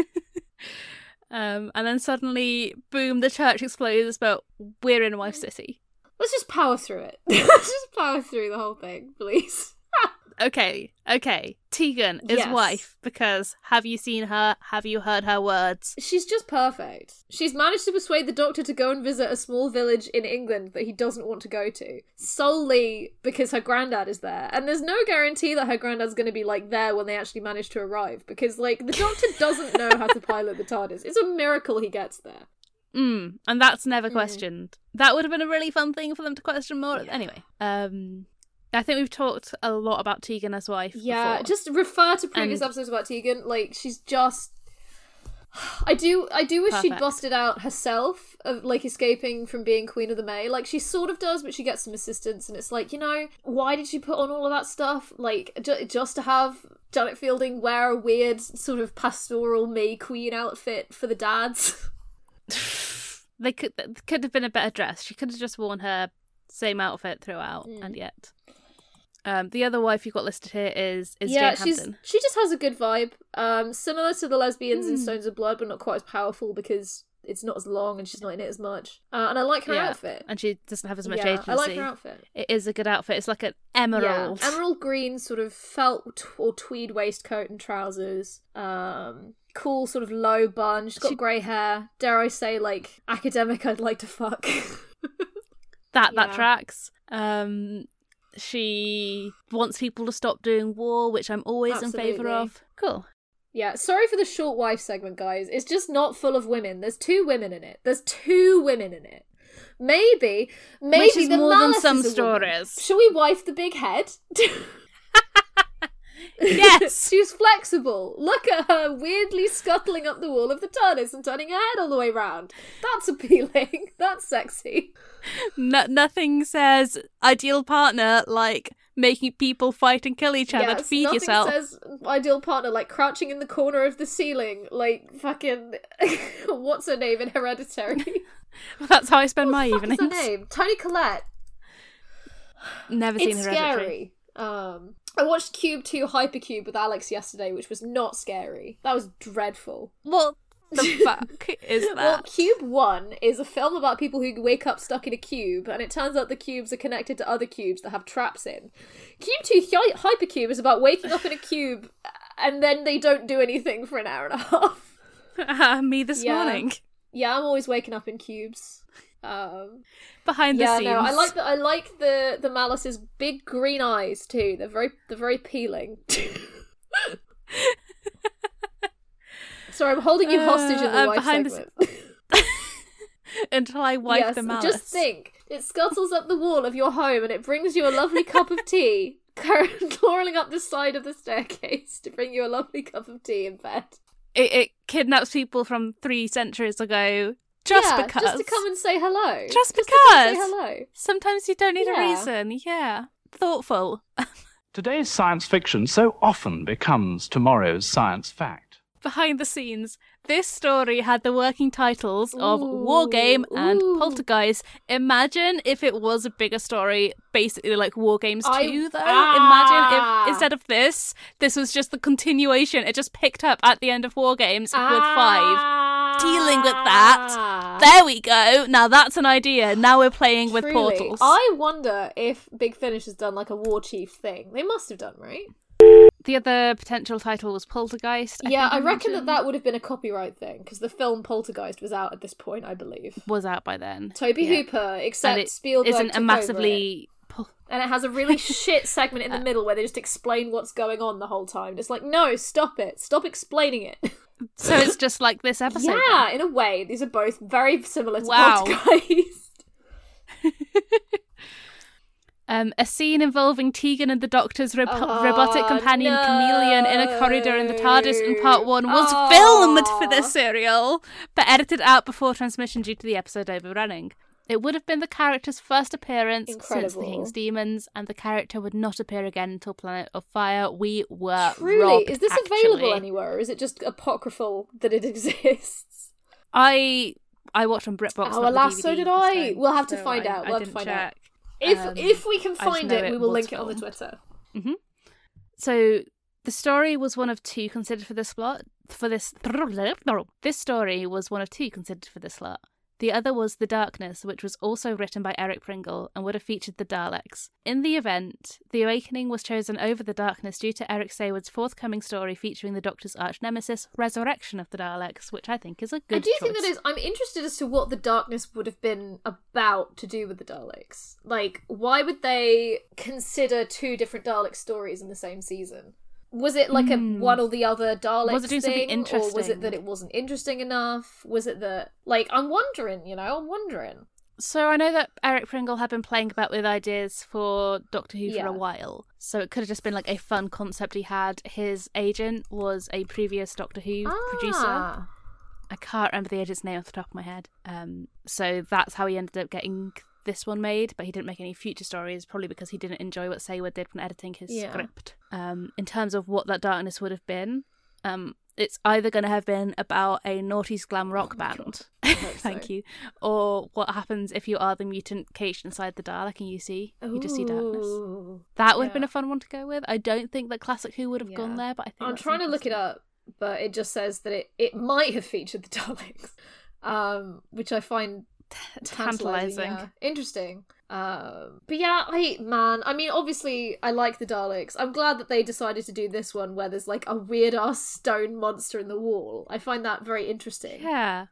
um, and then suddenly, boom, the church explodes, but we're in Wife City. Let's just power through it. Let's just power through the whole thing, please. Okay, okay. Tegan is Yes. wife because have you seen her? Have you heard her words? She's just perfect. She's managed to persuade the doctor to go and visit a small village in England that he doesn't want to go to, solely because her granddad is there. And there's no guarantee that her granddad's going to be like there when they actually manage to arrive, because like the doctor doesn't know how to pilot the TARDIS. It's a miracle he gets there. Mm, and that's never Mm. questioned. That would have been a really fun thing for them to question more. Anyway, um, I think we've talked a lot about Tegan as wife. Yeah, before. just refer to previous And- episodes about Tegan. Like she's just. I do, I do wish she'd busted out herself of like escaping from being Queen of the May. Like she sort of does, but she gets some assistance, and it's like you know why did she put on all of that stuff? Like ju- just to have Janet Fielding wear a weird sort of pastoral May Queen outfit for the dads. they could could have been a better dress. She could have just worn her same outfit throughout, Mm. and yet. Um, the other wife you've got listed here is is yeah, Jane she's Hampton. she just has a good vibe. Um, similar to the lesbians in Hmm. Stones of Blood, but not quite as powerful because it's not as long and she's not in it as much. Uh, and I like her Yeah, outfit. and she doesn't have as much yeah, agency. I like her outfit. It is a good outfit. It's like an emerald. Yeah, emerald green sort of felt or tweed waistcoat and trousers. Um, cool, sort of low bun. She's got grey hair. Dare I say, like academic? I'd like to fuck. That that Yeah. tracks. Um, she wants people to stop doing war, which I'm always in favor of. Cool. Yeah, sorry for the short wife segment, guys. It's just not full of women. There's two women in it. There's two women in it. Maybe, maybe Which is the more than some is a woman. stories. Shall we wife the big head? Yes. she's flexible. Look at her weirdly scuttling up the wall of the TARDIS and turning her head all the way round. That's appealing. That's sexy. No- nothing says ideal partner like making people fight and kill each other to Yes, feed nothing yourself. says ideal partner like crouching in the corner of the ceiling, like fucking what's her name in Hereditary? That's how I spend my What is evenings. her name? Toni Collette. Never seen it's Hereditary. scary. Um, I watched Cube Two Hypercube with Alex yesterday, which was not scary. That was dreadful. What the fuck is that? Well, Cube One is a film about people who wake up stuck in a cube, and it turns out the cubes are connected to other cubes that have traps in. Cube Two Hy- Hypercube is about waking up in a cube, and then they don't do anything for an hour and a half. Ah, Me this Yeah. morning. Yeah, I'm always waking up in cubes. Um, Behind the yeah, scenes. no, I like the I like the the Malus's big green eyes too. They're very they're very peeling. Sorry, I'm holding you hostage in the Uh, uh, wife behind the until I wipe yes, the Malus. just think. It scuttles up the wall of your home and it brings you a lovely cup of tea, crawling up the side of the staircase to bring you a lovely cup of tea in bed. It, it kidnaps people from three centuries ago just yeah, because. just to come and say hello. Just to come and because. say hello. Sometimes you don't need a reason. Yeah. Thoughtful. Today's science fiction so often becomes tomorrow's science fact. Behind the scenes, this story had the working titles of War Game and ooh. Poltergeist. Imagine if it was a bigger story, basically like War Games 2, I- though. Ah. Imagine if instead of this, this was just the continuation. It just picked up at the end of War Games with five. Dealing with that. Ah. There we go. Now that's an idea. Now we're playing with Truly. portals. I wonder if Big Finish has done like a war chief thing. They must have done, right? The other potential title was Poltergeist. yeah, think I reckon that that would have been a copyright thing because the film Poltergeist was out at this point, I believe. was out by then. Tobe Yeah. Hooper, except and it Spielberg isn't a massively. it. and it has a really shit segment in the uh, middle where they just explain what's going on the whole time. It's like, no, stop it, stop explaining it. So it's just like this episode. yeah, in a way, these are both very similar to Wow. Poltergeist. Um, a scene involving Tegan and the Doctor's rob- Oh, robotic companion Kamelion in a corridor in the TARDIS in part one was Oh. filmed for this serial, but edited out before transmission due to the episode overrunning. It would have been the character's first appearance since the Incredible. King's Demons, and the character would not appear again until Planet of Fire. We were Truly, robbed, is this actually. available anywhere, or is it just apocryphal that it exists? I I watched on BritBox. Oh, alas, so did I. time, We'll have to so find I- out. I We'll have to find out. If Um, if we can find know it, we will link it on the filmed. Twitter. So the story was one of two considered for this plot. For this, this story was one of two considered for this slot. The other was The Darkness, which was also written by Eric Pringle and would have featured the Daleks. In the event, The Awakening was chosen over The Darkness due to Eric Saward's forthcoming story featuring the Doctor's arch nemesis, Resurrection of the Daleks, which I think is a good I do choice. think that is. I'm interested as to what the darkness would have been about to do with the Daleks. Like, why would they consider two different Dalek stories in the same season? Was it like Hmm. a one or the other Dalek Was it doing something thing, or was it that it wasn't interesting enough? Was it that like I'm wondering, you know, I'm wondering. So I know that Eric Pringle had been playing about with ideas for Doctor Who Yeah. for a while. So it could have just been like a fun concept he had. His agent was a previous Doctor Who producer. Ah. I can't remember the agent's name off the top of my head. Um, so that's how he ended up getting this one made, but he didn't make any future stories, probably because he didn't enjoy what Saward did when editing his Yeah. script. Um, in terms of what that darkness would have been, um, it's either going to have been about a naughty glam rock band. Thank you. Or what happens if you are the mutant caged inside the Dalek and you see you just see darkness. That would have been a fun one to go with. I don't think that Classic Who would have gone there, but I think I'm trying to look it up, but it just says that it, it might have featured the Daleks, um, which I find Tantalizing. yeah. Interesting. Um, but yeah, I man, I mean, obviously, I like the Daleks. I'm glad that they decided to do this one where there's like a weird ass stone monster in the wall. I find that very interesting. Yeah.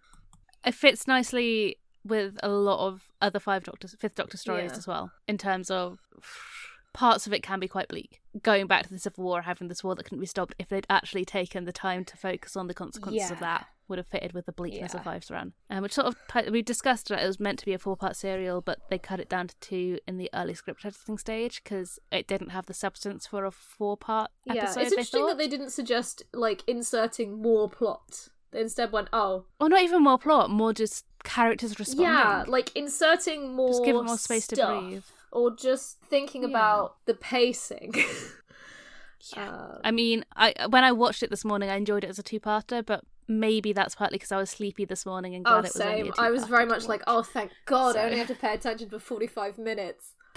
It fits nicely with a lot of other five doctors fifth doctor stories Yeah. as well, in terms of parts of it can be quite bleak. Going back to the Civil War, having this war that couldn't be stopped, if they'd actually taken the time to focus on the consequences of that, would have fitted with the bleakness of Yeah. Five's Run. Um, which sort of we discussed that it was meant to be a four part serial, but they cut it down to two in the early script editing stage because it didn't have the substance for a four part Yeah, episode. it's interesting that they didn't suggest like inserting more plot. They instead went, oh, Or not even more plot, more just characters responding. yeah, like inserting more, Just give it more space to breathe. or just thinking Yeah. about the pacing. Um, I mean, I when I watched it this morning, I enjoyed it as a two-parter, but maybe that's partly because I was sleepy this morning and glad oh, it was only same. a I was very much like, oh, thank God, I only have to pay attention for forty-five minutes.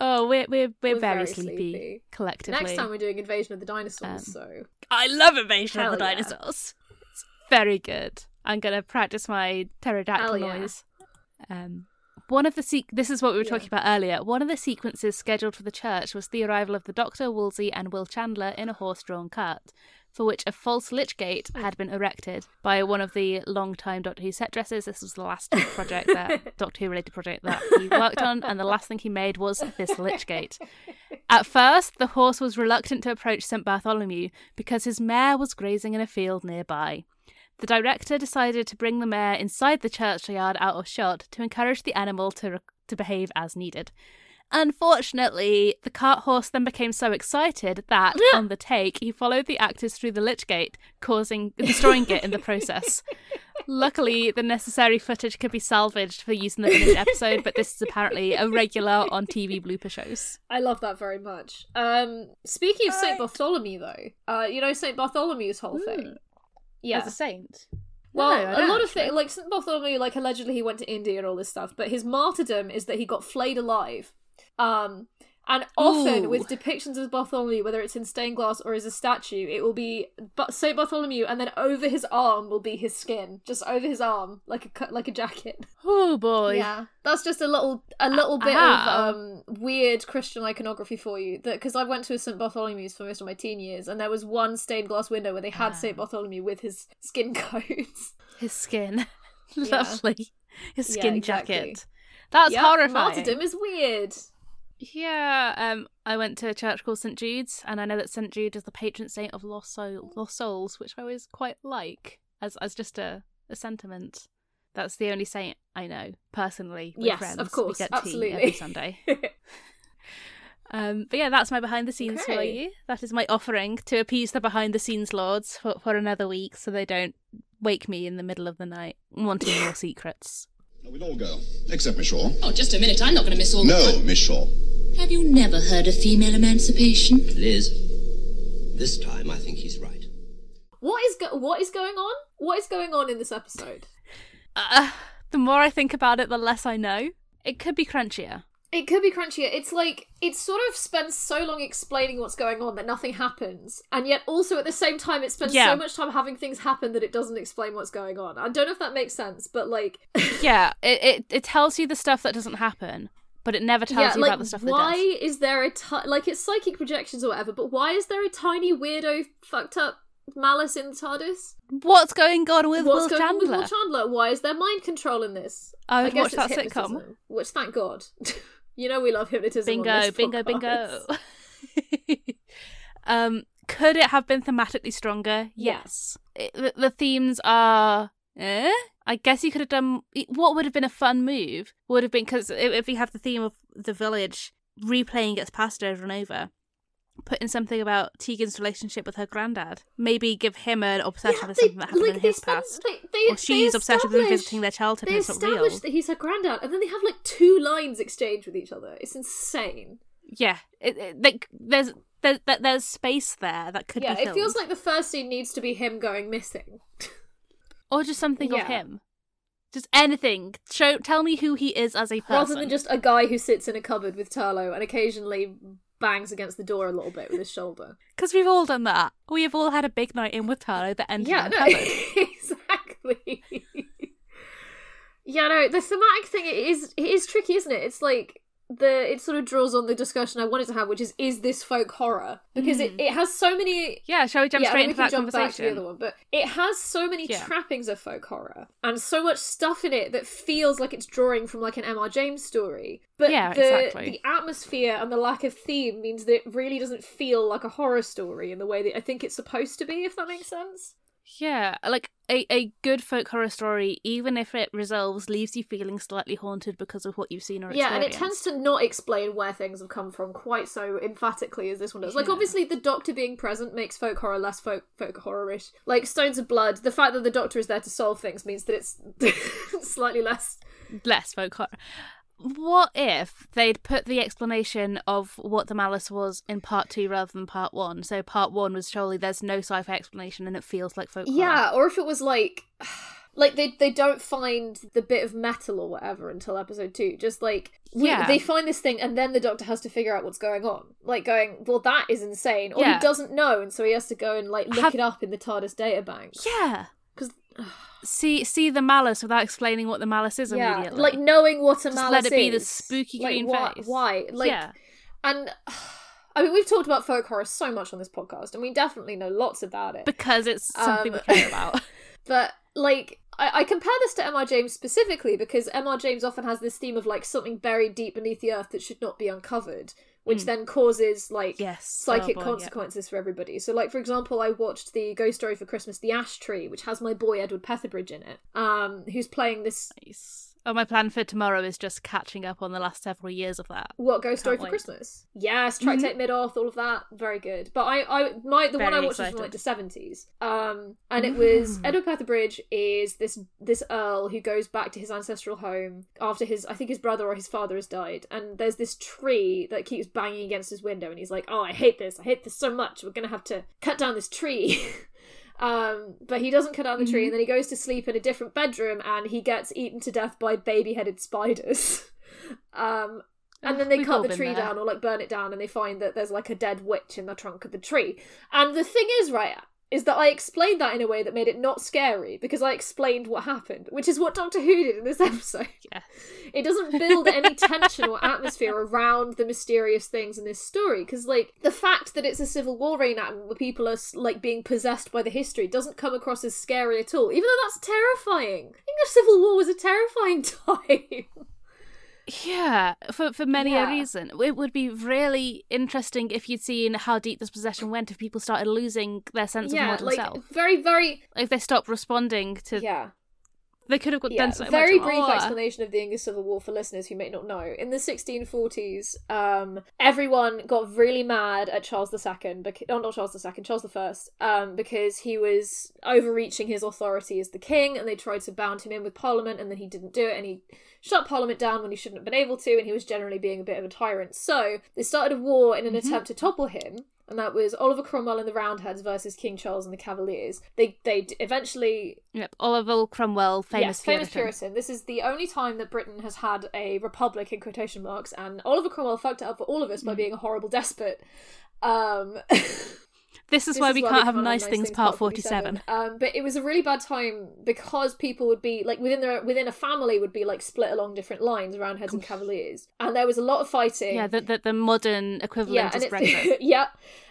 oh, we're we're we're, We're very, very sleepy, sleepy. collectively. Next time we're doing Invasion of the Dinosaurs, Um, so I love Invasion of the yeah. Dinosaurs. It's very good. I'm gonna practice my pterodactyl Hell yeah. noise. Um, one of the se- this is what we were Yeah. talking about earlier. One of the sequences scheduled for the church was the arrival of the Doctor, Wolsey, and Will Chandler in a horse-drawn cart, for which a false lich gate had been erected by one of the long-time Doctor Who set dressers. This was the last project that Doctor Who related project that he worked on, and the last thing he made was this lich gate. At first, the horse was reluctant to approach St Bartholomew because his mare was grazing in a field nearby. The director decided to bring the mare inside the churchyard out of shot to encourage the animal to, re- to behave as needed. Unfortunately, the cart horse then became so excited that, on the take, he followed the actors through the lich gate, causing destroying it in the process. Luckily, the necessary footage could be salvaged for use in the finished episode, but this is apparently a regular on TV blooper shows. I love that very much. Um, speaking of Saint Bartholomew, though, uh, you know Saint Bartholomew's whole thing. Yeah, As a saint. Well, No, I a don't lot of things, like St. Bartholomew, like allegedly he went to India and all this stuff, but his martyrdom is that he got flayed alive. Um, and often Ooh. with depictions of Bartholomew, whether it's in stained glass or as a statue, it will be Saint Bartholomew, and then over his arm will be his skin, just over his arm, like a like a jacket. Oh boy. Yeah, that's just a little a little bit Ow. of um, weird Christian iconography for you. That because I went to a St Bartholomew's for most of my teen years, and there was one stained glass window where they had Saint Bartholomew with his skin coats. His skin. Lovely. His Yeah, skin exactly. jacket. That's Yep, horrifying. Martyrdom is weird. Yeah, um, I went to a church called St Jude's, and I know that St Jude is the patron saint of lost soul, lost souls, which I always quite like as as just a, a sentiment. That's the only saint I know personally. With Yes, friends. of course, we get absolutely. tea every Sunday. um, but yeah, that's my behind the scenes for you. That is my offering to appease the behind the scenes lords for for another week, so they don't wake me in the middle of the night wanting more secrets. We'll all go, except Miss Shaw. Oh, just a minute. I'm not going to miss all No, the Miss Shaw. Have you never heard of female emancipation? Liz, this time I think he's right. What is go- what is going on? What is going on in this episode? Uh, the more I think about it, the less I know. It could be crunchier. It could be crunchier. It's like it sort of spends so long explaining what's going on that nothing happens, and yet also at the same time it spends Yeah. so much time having things happen that it doesn't explain what's going on. I don't know if that makes sense, but like, yeah, it, it it tells you the stuff that doesn't happen, but it never tells yeah, you like about the stuff that why does. Why is there a ti- like it's psychic projections or whatever? But why is there a tiny weirdo fucked up Malus in the TARDIS? What's going on with What's Will going on with Chandler? Will Chandler? Why is there mind control in this? I would guess watch it's that sitcom. Which, thank God. you know we love hypnotism. Bingo, bingo, bingo. um, could it have been thematically stronger? Yes. It- the, the themes are. Eh? I guess you could have done. What would have been a fun move would have been because if you have the theme of the village replaying its past over and over, put in something about Tegan's relationship with her granddad. Maybe give him an obsession with they- something that happened like, in his past. they- they- or she's obsessed with revisiting their childhood They and it's not real. establish that he's her granddad, and then they have like two lines exchanged with each other. It's insane. Yeah, it, it, like there's there's there's space there that could yeah, it feels like the first scene needs to be him going missing. or just something Yeah. of him. Just anything. Show tell me who he is as a person. Rather than just a guy who sits in a cupboard with Turlough and occasionally bangs against the door a little bit with his shoulder. because we've all done that. We have all had a big night in with Turlough that ended Yeah, in no, a cupboard. exactly. Yeah, no, the thematic thing it is it is tricky, isn't it? It's like the it sort of draws on the discussion I wanted to have, which is is this folk horror? Because it, mm. it has so many Yeah, shall we jump yeah, straight into that jump back to the conversation? other one, but it has so many Yeah. trappings of folk horror and so much stuff in it that feels like it's drawing from like an M.R. James story. But Yeah, the, exactly. the atmosphere and the lack of theme means that it really doesn't feel like a horror story in the way that I think it's supposed to be, if that makes sense. Yeah, like a, a good folk horror story, even if it resolves, leaves you feeling slightly haunted because of what you've seen or experienced. Yeah, and it tends to not explain where things have come from quite so emphatically as this one does. Like, Yeah. obviously, the Doctor being present makes folk horror less folk folk horror-ish. Like Stones of Blood, the fact that the Doctor is there to solve things means that it's slightly less. less folk horror. What if they'd put the explanation of what the Malus was in part two rather than part one? So part one was surely there's no sci-fi explanation and it feels like folk horror. Yeah, or if it was like. Like they they don't find the bit of metal or whatever until episode two. Just like we, Yeah. they find this thing and then the doctor has to figure out what's going on. Like going, well, that is insane, or Yeah. he doesn't know, and so he has to go and like look Have- it up in the TARDIS databank. Yeah. Because See see the Malus without explaining what the Malus is yeah, immediately. like knowing what a Just Malus is. let it be the spooky like, green why, face. Why? Like, yeah. and I mean, we've talked about folk horror so much on this podcast, and we definitely know lots about it. Because it's something Um, we care about. But like, I, I compare this to M.R. James specifically because M.R. James often has this theme of like something buried deep beneath the earth that should not be uncovered, which Mm. then causes like Yes. psychic Oh, boy, yeah. consequences for everybody. So, like for example, I watched the Ghost Story for Christmas, The Ash Tree, which has my boy Edward Petherbridge in it, um, who's playing this Nice. Oh, my plan for tomorrow is just catching up on the last several years of that. What Ghost Story for wait. Christmas? Yes, Tractate Middoth, all of that, very good. But I, I, my the one I watched was from like the seventies, um, and it was Mm. Edward Petherbridge is this this earl who goes back to his ancestral home after his I think his brother or his father has died, and there's this tree that keeps banging against his window, and he's like, oh, I hate this, I hate this so much, we're gonna have to cut down this tree. Um, but he doesn't cut down the tree, Mm-hmm. and then he goes to sleep in a different bedroom, and he gets eaten to death by baby-headed spiders. um, and then they We've cut the tree there. down or like burn it down, and they find that there's like a dead witch in the trunk of the tree. And the thing is, right, is that I explained that in a way that made it not scary because I explained what happened, which is what Doctor Who did in this episode. Yes. It doesn't build any tension or atmosphere around the mysterious things in this story because, like, the fact that it's a civil war reenactment where people are like being possessed by the history doesn't come across as scary at all, even though that's terrifying. The Civil War was a terrifying time. Yeah, for for many Yeah. a reason. It would be really interesting if you'd seen how deep this possession went. If people started losing their sense of yeah, like self, very, very if they stopped responding to, yeah. They could have got Yeah, done very brief more. explanation of the English Civil War for listeners who may not know. In the 1640s, um, everyone got really mad at Charles II, because, oh, not Charles II, Charles I, um, because he was overreaching his authority as the king, and they tried to bound him in with Parliament, and then he didn't do it, and he shut Parliament down when he shouldn't have been able to, and he was generally being a bit of a tyrant. So they started a war in an attempt to topple him. And that was Oliver Cromwell and the Roundheads versus King Charles and the Cavaliers. They they d- eventually Yep, Oliver Cromwell, famous yes, famous Puritan. Puritan. This is the only time that Britain has had a republic in quotation marks, and Oliver Cromwell fucked it up for all of us Mm. by being a horrible despot. Um, This is this why we can't have can't nice things. Part forty-seven. Um, but it was a really bad time because people would be like within their within a family would be like split along different lines, Roundheads and Cavaliers, and there was a lot of fighting. Yeah, the, the the modern equivalent and is Brexit. yeah,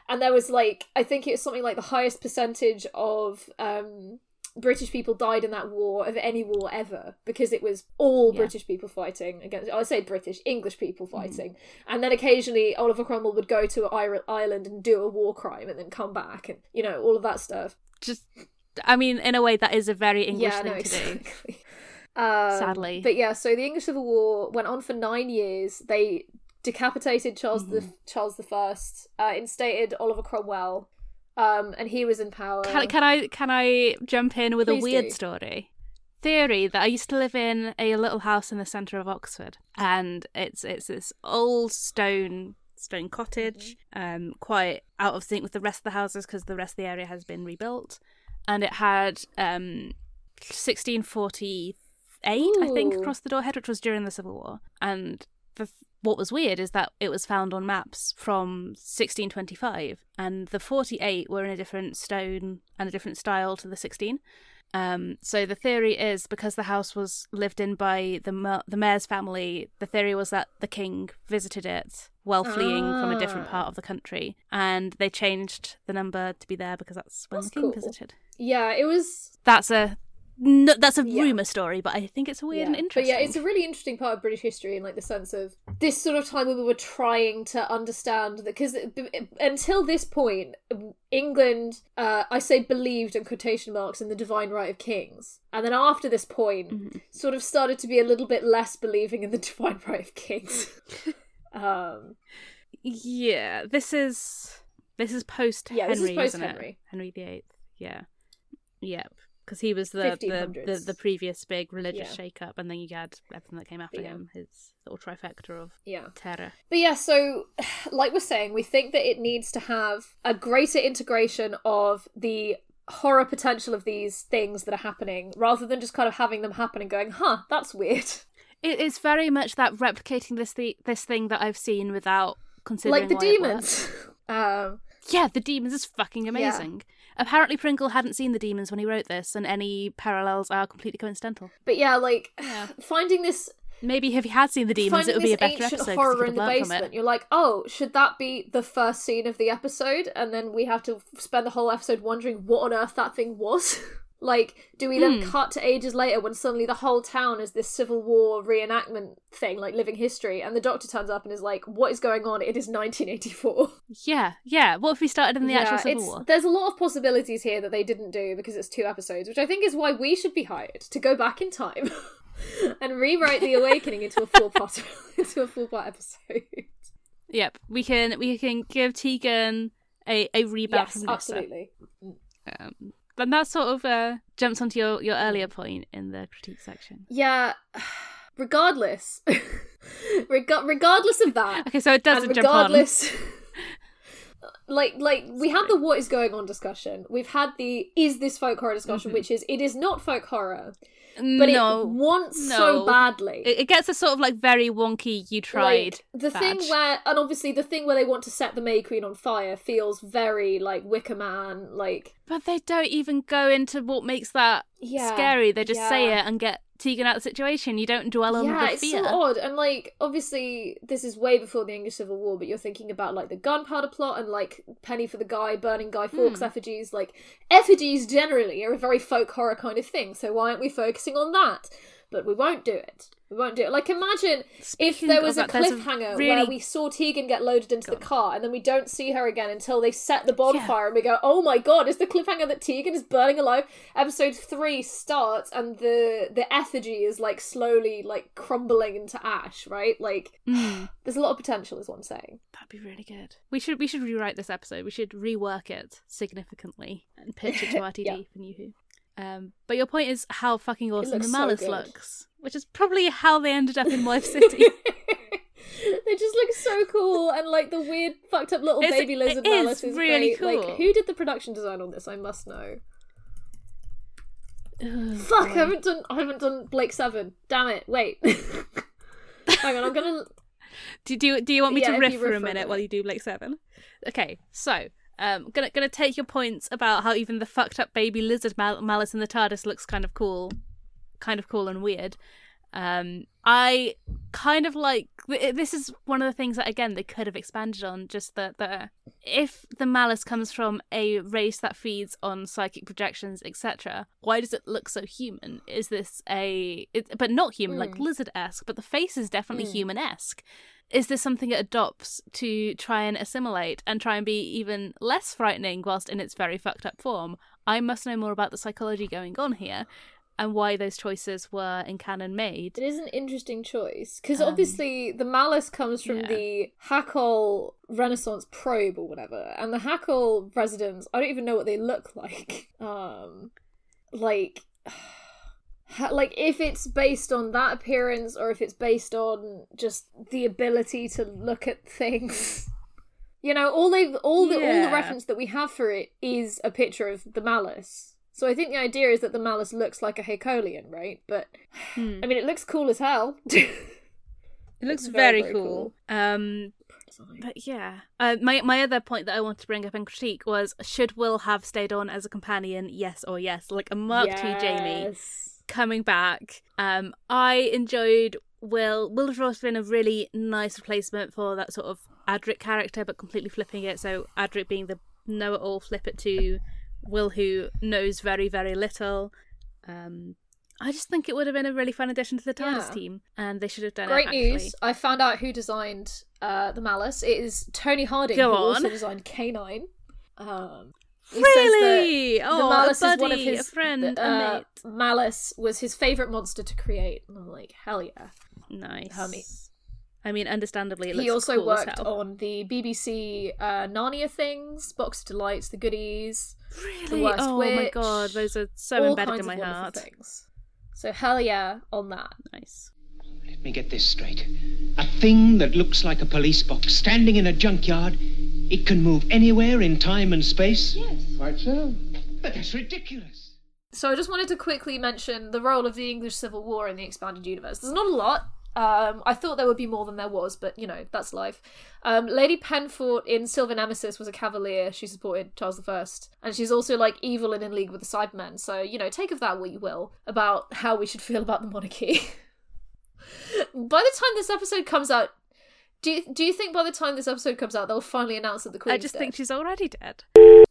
and there was like I think it was something like the highest percentage of um British people died in that war of any war ever because it was all Yeah. British people fighting against. I say British, English people Mm. fighting, and then occasionally Oliver Cromwell would go to Ir- Ireland and do a war crime and then come back and you know all of that stuff. Just, I mean, in a way, that is a very English yeah, thing no, to do. Um, Sadly. but yeah. So the English Civil War went on for nine years. They decapitated Charles the Mm-hmm. Charles the First, uh, instated Oliver Cromwell, um, and he was in power. Can, can I can I jump in with Please a weird do. story? Theory that I used to live in a little house in the centre of Oxford, and it's it's this old stone stone cottage, Mm-hmm. um, quite out of sync with the rest of the houses because the rest of the area has been rebuilt, and it had um, 1648, I think, across the doorhead, which was during the Civil War, and the what was weird is that it was found on maps from 1625 and the 48 were in a different stone and a different style to the 16 Um, so the theory is because the house was lived in by the ma- the mayor's family, the theory was that the king visited it while fleeing from a different Ah. part of the country, and they changed the number to be there because that's when That's the king cool. visited. Yeah, it was That's a no, that's a Yeah. rumor story, but I think it's weird and But interesting. yeah, it's a really interesting part of British history in like the sense of this sort of time when we were trying to understand that because until this point, England, uh, I say believed in quotation marks in the divine right of kings, and then after this point, Mm-hmm. sort of started to be a little bit less believing in the divine right of kings. um, Yeah, this is this is post Henry, Yeah, this is post? Henry. Henry the Eighth. Yeah, yep. Because he was the the, the the previous big religious Yeah. shake-up, and then you had everything that came after Yeah. him, his little trifecta of yeah. terror. But yeah, so like we're saying, we think that it needs to have a greater integration of the horror potential of these things that are happening rather than just kind of having them happen and going, huh, that's weird. It is very much that replicating this the- this thing that I've seen without considering like the demons. um. Yeah, the demons is fucking Yeah. Apparently, Pringle hadn't seen the demons when he wrote this, and any parallels are completely coincidental. but yeah, like finding this Maybe if he had seen the demons, it would be a better episode. horror in the learned from it. basement, you're like, oh, should that be the first scene of the episode? And then we have to spend the whole episode wondering what on earth that thing was. like, do we then Hmm. cut to ages later when suddenly the whole town is this Civil War reenactment thing, like living history, and the Doctor turns up and is like, "What is going on? It is 1984." Yeah, yeah. What if we started in the actual Civil it's- War? There's a lot of possibilities here that they didn't do because it's two episodes, which I think is why we should be hired to go back in time and rewrite the Awakening into a four part into a four part episode. Yep, we can we can give Tegan a a rebound yes, absolutely. Um, and that sort of uh, jumps onto your your earlier point in the critique section. Yeah. Regardless, Reg- regardless of that, Okay, so it doesn't and jump on. regardless, like like we had the what is going on discussion. We've had the is this folk horror discussion, which is it is not folk horror, but no, it wants no. so badly. It, it gets a sort of like very wonky. You tried Like, the thing where, and obviously the thing where they want to set the May Queen on fire feels very like Wicker Man, like but they don't even go into what makes that Yeah, scary. They just say it and get Tegan out of the situation. You don't dwell on yeah, the it's fear. so odd. And like, obviously, this is way before the English Civil War, but you're thinking about like the gunpowder plot and like Penny for the Guy burning Guy Fawkes Hmm. effigies. Like, effigies generally are a very folk horror kind of thing. So why aren't we focusing on that? But we won't do it. We won't do it. Like, imagine if there was a that, a cliffhanger where really- we saw Tegan get loaded into the car and then we don't see her again until they set the bonfire and we go, oh my god, is the cliffhanger that Tegan is burning alive? Episode three starts and the the effigy is like slowly like crumbling into ash, right? Like Mm. there's a lot of potential, is what I'm saying. That'd be really good. We should we should rewrite this episode. We should rework it significantly and pitch it to RTD Yeah. for New Who. Um, but your point is how fucking awesome the Malus good. looks, which is probably how they ended up in Wife City. they just look so cool and like the weird fucked up little It's- baby lizard it is Malus is really great. cool. Like who did the production design on this? I must know. Fuck, I haven't done I haven't done Blake Seven. Damn it, wait. Hang on, I'm gonna Do, do, do you want me Yeah, to riff for a riff for a minute while you do Blake Seven? Okay, so um, gonna gonna take your points about how even the fucked up baby lizard mal- Malus in the TARDIS looks kind of cool, kind of cool and weird. Um, I kind of like this is one of the things that again they could have expanded on. Just that the if the Malus comes from a race that feeds on psychic projections, etc., why does it look so human? Is this a it, but not human, like Mm. lizard esque? But the face is definitely Mm. human esque. Is this something it adopts to try and assimilate and try and be even less frightening whilst in its very fucked up form? I must know more about the psychology going on here and why those choices were in canon made. It is an interesting choice because Um, obviously the Malus comes from yeah. the Hakol Renaissance probe or whatever, and the Hakol residents. I don't even know what they look like. Um, like, like if it's based on that appearance or if it's based on just the ability to look at things. You know, all they all the all the reference that we have for it is a picture of the Malus. So I think the idea is that the Malus looks like a Hakolian, right? But Hmm. I mean, it looks cool as hell. It looks very, very, very cool. Um, but yeah, uh, my my other point that I want to bring up and critique was: should Will have stayed on as a companion? Yes or yes, like a Mark II Jamie coming back. Um, I enjoyed Will. Will has always been a really nice replacement for that sort of Adric character, but completely flipping it. So Adric being the know-it-all, flip it to Will, who knows very very little. Um, I just think it would have been a really fun addition to the TARDIS Yeah. team, and they should have done Great it. Great news! I found out who designed uh, the Malus. It is Tony Harding, Go who on. also designed K9. Um, he says that Really? the Oh, Malus a is one of buddy, his a friend, the, a uh, mate. Malus was his favorite monster to create, and I'm like, hell yeah! Nice. Hummy. I mean, understandably, it he also cool as worked hell. on the BBC uh, Narnia things, Box of Delights, The Goodies, The Really? Worst Oh Witch. my god, those are so embedded kinds in my of wonderful heart. Things. So hell yeah on that. Nice. Let me get this straight. A thing that looks like a police box standing in a junkyard, it can move anywhere in time and space? Yes. Quite so. But that's ridiculous. So I just wanted to quickly mention the role of the English Civil War in the expanded universe. There's not a lot. Um, I thought there would be more than there was, but you know that's life. Um, Lady Penfort in Silver Nemesis was a Cavalier. She supported Charles I, and she's also like evil and in league with the Cybermen. So you know, take of that what you will about how we should feel about the monarchy. by the time this episode comes out, do you, do you think by the time this episode comes out they'll finally announce that the Queen's I just dead? think she's already dead.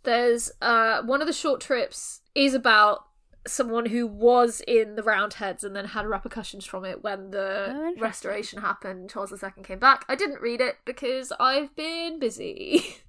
There's uh one of the short trips is about someone who was in the Roundheads and then had repercussions from it when the Oh, restoration happened. Charles II came back. I didn't read it because I've been busy.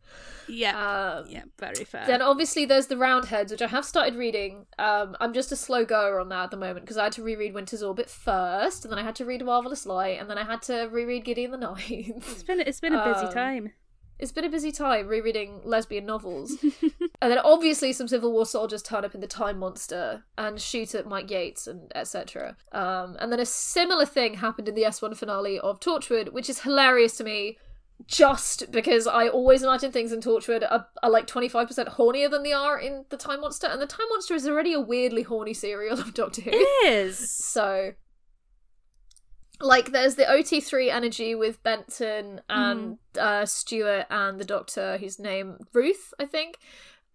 Yeah. Um, yeah, very fair. Then obviously there's the Roundheads, which I have started reading. Um, I'm just a slow goer on that at the moment because I had to reread Winter's Orbit first, and then I had to read Marvelous Light, and then I had to reread Gideon the Ninth. It's been it's been a busy Um, time. It's been a busy time rereading lesbian novels. and then obviously some Civil War soldiers turn up in the Time Monster and shoot at Mike Yates and etc. Um, and then a similar thing happened in the S1 finale of Torchwood, which is hilarious to me just because I always imagine things in Torchwood are, are like 25% hornier than they are in the Time Monster. And the Time Monster is already a weirdly horny serial of Doctor Who. It is. So, like, there's the OT3 energy with Benton and uh, Stuart and the Doctor, whose name Ruth, I think.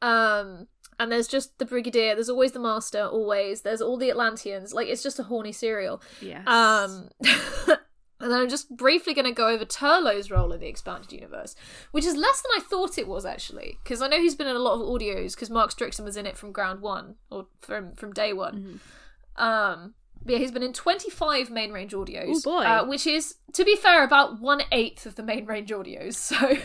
Um, and there's just the Brigadier. There's always the Master. Always. There's all the Atlanteans. Like, it's just a horny serial. Yes. Um, and then I'm just briefly going to go over Turlough's role in the expanded universe, which is less than I thought it was actually, because I know he's been in a lot of audios because Mark Strickson was in it from ground one or from from day one. Um, but yeah, he's been in 25 main range audios, boy. Uh, which is, to be fair, about one eighth of the main range audios. So.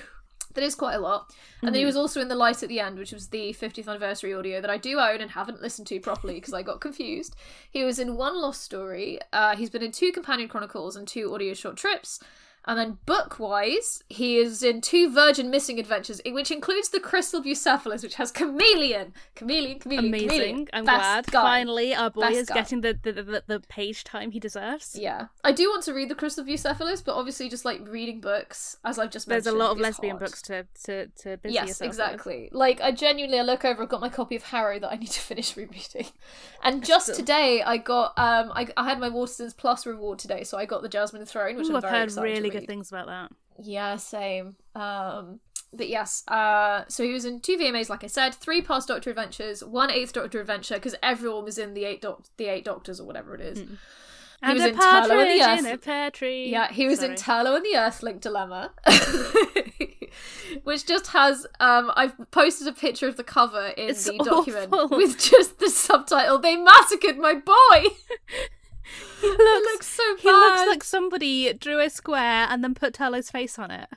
That is quite a lot. And then he Mhm. was also in The Light at the End, which was the 50th anniversary audio that I do own and haven't listened to properly because I got confused. He was in One Lost Story. Uh, he's been in two Companion Chronicles and two audio short trips. And then book wise, he is in two Virgin Missing Adventures, which includes the Crystal Bucephalus, which has Kamelion. Kamelion, Kamelion, Amazing. Kamelion. I'm Best glad. guy. Finally, our boy Best is guy. getting the, the, the, the page time he deserves. Yeah. I do want to read the Crystal Bucephalus, but obviously just like reading books, as I've just There's mentioned. There's a lot of lesbian hard. books to, to, to busy yes, yourself with. exactly. Like I genuinely, I look over. I've got my copy of Harrow that I need to finish rereading, and just Still. today I got um I, I had my Waterstones Plus reward today, so I got the Jasmine Throne, which Ooh, I'm I've very excited really good things about that. Yeah, same. Um, but yes, uh, so he was in two VMAs, like I said, three past Doctor Adventures, one eighth Doctor Adventure, because everyone was in the eight doc- the eight Doctors or whatever it is. He Hmm. And was in and the in Earth. a pear tree. Yeah, he was in Sorry. Turlough and the Earthlink Dilemma, which just has. Um, I've posted a picture of the cover in It's the document awful. with just the subtitle "They massacred my boy." He looks, looks so He looks like somebody drew a square and then put Turlough's face on it.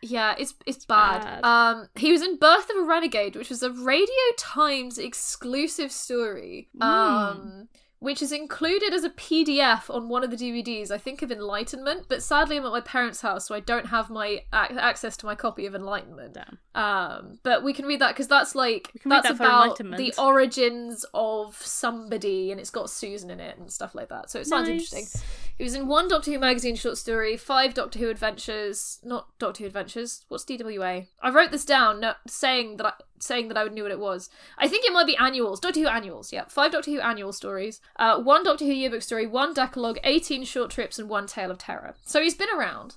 Yeah, it's it's bad. Bad. Um, he was in Birth of a Renegade, which was a Radio Times exclusive story. Hmm. Um, which is included as a PDF on one of the DVDs. I think of Enlightenment, but sadly I'm at my parents' house, so I don't have my ac- access to my copy of Enlightenment. Um, but we can read that because that's like that's that about the origins of somebody, and it's got Susan in it and stuff like that. So it sounds Nice. interesting. It was in one Doctor Who magazine short story, five Doctor Who adventures, not Doctor Who adventures. What's DWA? I wrote this down, no, saying that I saying that I would knew what it was. I think it might be annuals, Doctor Who annuals. Yeah, five Doctor Who annual stories, uh, one Doctor Who yearbook story, one Decalogue, eighteen short trips, and one Tale of Terror. So he's been around.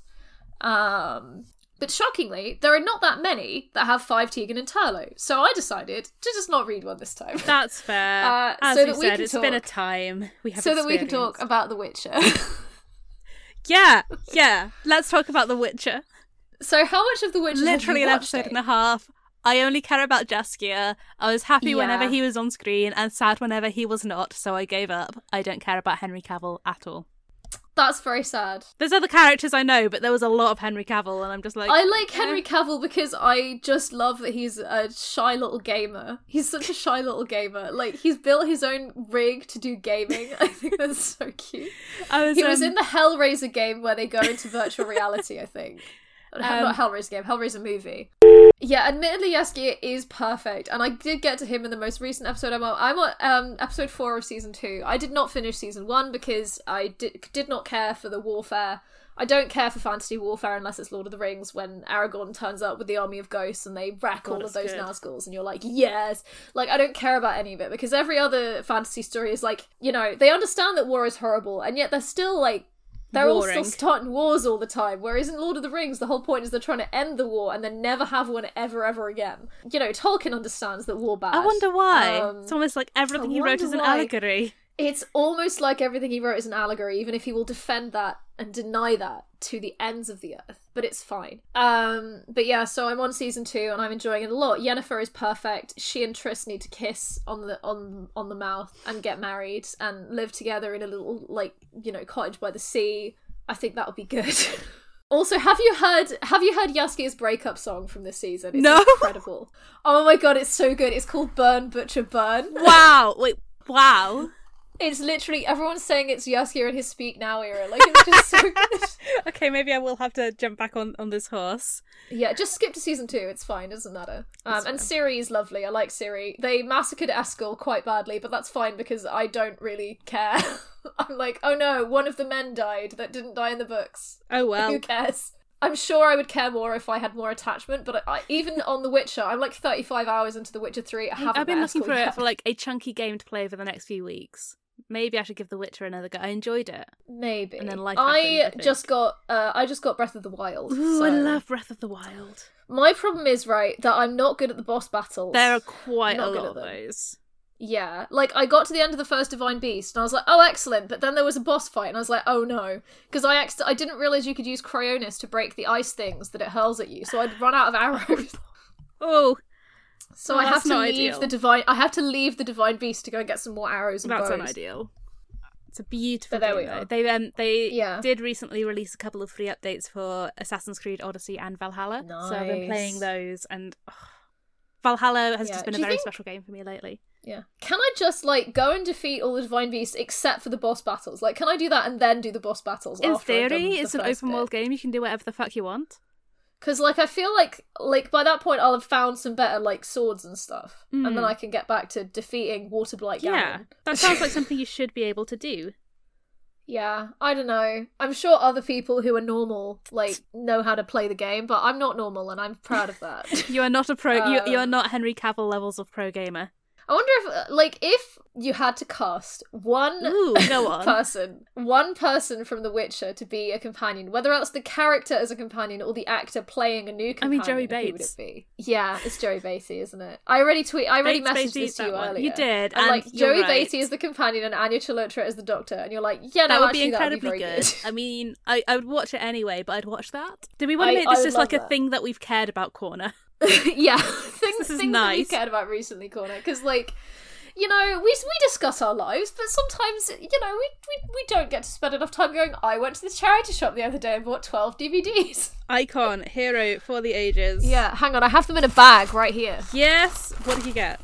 Um, but shockingly, there are not that many that have five Tegan and Turlough. So I decided to just not read one this time. That's fair. Uh, As so we that we said, can it's been a talk. time. We have so that we can talk about The Witcher. Yeah, yeah. Let's talk about The Witcher. so how much of The Witcher? Literally an episode eh? and a half. I only care about Jaskier. I was happy whenever he was on screen and sad whenever he was not, so I gave up. I don't care about Henry Cavill at all. That's very sad. There's other characters I know, but there was a lot of Henry Cavill, and I'm just like, I like eh. Henry Cavill because I just love that he's a shy little gamer. He's such a shy little gamer. Like he's built his own rig to do gaming. I think that's so cute. I was, he was um, in the Hellraiser game where they go into virtual reality. I think not Hellraiser game, Hellraiser movie. Yeah, admittedly, Jaskier is perfect, and I did get to him in the most recent episode. I'm on, I'm on um, episode four of season two. I did not finish season one because I did did not care for the warfare. I don't care for fantasy warfare unless it's Lord of the Rings when Aragorn turns up with the army of ghosts and they wreck all of those good. Nazguls and you're like, yes! Like, I don't care about any of it because every other fantasy story is like, you know, they understand that war is horrible and yet they're still like, they're all still starting wars all the time. Whereas in Lord of the Rings, the whole point is they're trying to end the war and then never have one ever, ever again. You know, Tolkien understands that war bad. I wonder why. Um, it's almost like everything he wrote is an why. allegory. It's almost like everything he wrote is an allegory, even if he will defend that and deny that to the ends of the earth. But it's fine. Um, but yeah, so I'm on season two and I'm enjoying it a lot. Yennefer is perfect. She and Triss need to kiss on the on on the mouth and get married and live together in a little like you know cottage by the sea. I think that would be good. Also, have you heard have you heard Jaskier's breakup song from this season? It's No. incredible. Oh my god, it's so good. It's called Burn Butcher Burn. Wow! Wait, wow! It's literally everyone's saying it's Jaskier in his speak now era. Like it's just so good. okay, maybe I will have to jump back on on this horse. Yeah, just skip to season two. It's fine. Doesn't matter. Um, and Ciri is lovely. I like Ciri. They massacred Eskel quite badly, but that's fine because I don't really care. I'm like, oh no, one of the men died that didn't die in the books. Oh well. Who cares? I'm sure I would care more if I had more attachment, but I, I, even on The Witcher, I'm like 35 hours into The Witcher 3. I haven't I've been looking for it for like a chunky game to play over the next few weeks. Maybe I should give The Witcher another go. I enjoyed it. Maybe. And then life I, happened, I just got uh, I just got Breath of the Wild. Ooh, I love Breath of the Wild. My problem is right that I'm not good at the boss battles. There are quite a lot of those. Yeah, like I got to the end of the first Divine Beast and I was like, oh, excellent. But then there was a boss fight and I was like, oh no, because I ex- I didn't realize you could use Cryonis to break the ice things that it hurls at you. So I'd run out of arrows. Oh, so Oh, I have to leave ideal. the divine. I have to leave the Divine Beast to go and get some more arrows and that's bows. not ideal. It's a beautiful But there game. we though. are. They um they Yeah. did recently release a couple of free updates for Assassin's Creed Odyssey and Valhalla. So I've been playing those, and ugh, Valhalla has Yeah. just been Do a very think- special game for me lately. Yeah. Can I just like go and defeat all the Divine Beasts except for the boss battles? Like, can I do that and then do the boss battles? In theory, the it's an open bit? world game. You can do whatever the fuck you want. Because like I feel like like by that point I'll have found some better like swords and stuff, and then Mm. I can get back to defeating Water Waterblight Yeah, that sounds like something you should be able to do. Yeah, I don't know. I'm sure other people who are normal like know how to play the game, but I'm not normal, and I'm proud of that. You are not a pro. you, you are Um, not Henry Cavill levels of pro gamer. I wonder if uh, like if you had to cast one Ooh, on. person, one person from The Witcher to be a companion, whether that's the character as a companion or the actor playing a new companion. I mean, Joey Who would it be? Yeah, it's Joey Batey, isn't it? I already tweet. I already Bates, messaged Bates, this to you one. earlier. You did, And, and like Joey right. Batey is the companion and Anya Chalotra is the doctor, and you're like, yeah, that no, would be actually, that would incredibly very good. I mean, I, I would watch it anyway, but I'd watch that. Do we want I- to make this would just like a thing that we've cared about corner? yeah, things, This is things that we nice. cared about recently, Corner, because like. You know, we we discuss our lives, but sometimes you know we, we we don't get to spend enough time going. I went to the charity shop the other day and bought twelve DVDs. Icon, hero for the ages. Yeah, hang on, I have them in a bag right here. Yes. What did you get?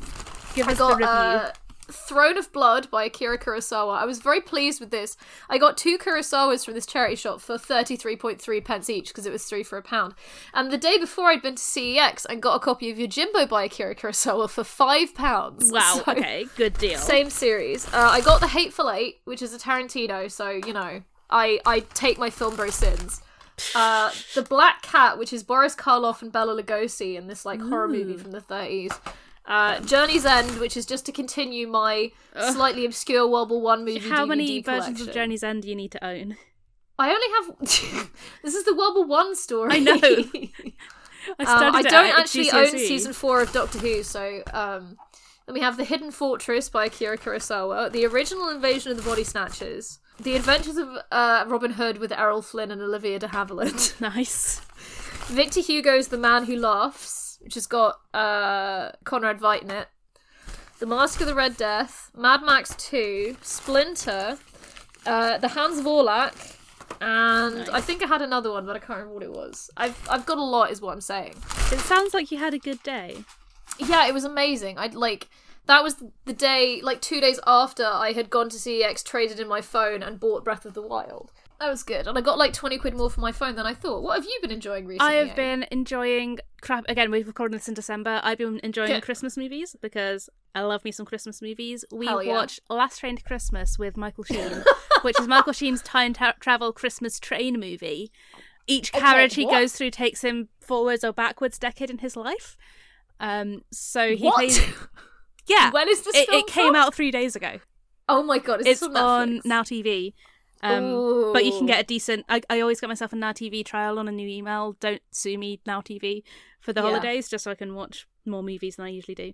Give I us got the review. uh, Throne of Blood by Akira Kurosawa. I was very pleased with this. I got two Kurosawas from this charity shop for 33.3 pence each because it was three for a pound. And the day before I'd been to CEX and got a copy of Yojimbo by Akira Kurosawa for five pounds. Wow, So- okay, good deal. Same series. Uh, I got The Hateful Eight, which is a Tarantino, so, you know, I, I take my film bro sins. Uh, the Black Cat, which is Boris Karloff and Bela Lugosi in this like horror movie from the 30s. Uh, Journey's End, which is just to continue my slightly obscure World War One movie. How many DVD versions of. Journey's End do you need to own? I only have. this is the World War One story. I know. I studied I don't actually own season four of Doctor Who, so um, then we have The Hidden Fortress by Akira Kurosawa, The Original Invasion of the Body Snatchers, The Adventures of uh, Robin Hood with Errol Flynn and Olivia de Havilland. nice. Victor Hugo's The Man Who Laughs, which has got uh, Conrad Veidt in it. The Mask of the Red Death, Mad Max 2, Splinter, uh, The Hands of Orlac, and I think I had another one, but I can't remember what it was. I've I've got a lot, is what I'm saying. It sounds like you had a good day. Yeah, it was amazing. I'd like that was the day, like two days after I had gone to CEX, traded in my phone, and bought Breath of the Wild. That was good, and I got like twenty quid more for my phone than I thought. What have you been enjoying recently? I have been enjoying crap again. We've recorded this in December. I've been enjoying Good. Christmas movies because I love me some Christmas movies. We Hell yeah. watched Last Train to Christmas with Michael Sheen, which is Michael Sheen's time ta- travel Christmas train movie. Each Okay, carriage he goes through takes him forwards or backwards decade in his life. Um, so he What? plays. Yeah, When is this It, film it came out three days ago. Oh my god, is it's on on Now TV. Um, but you can get a decent. I, I always get myself a Now TV trial on a new email. Don't sue me, Now TV, for the Yeah. holidays, just so I can watch more movies than I usually do.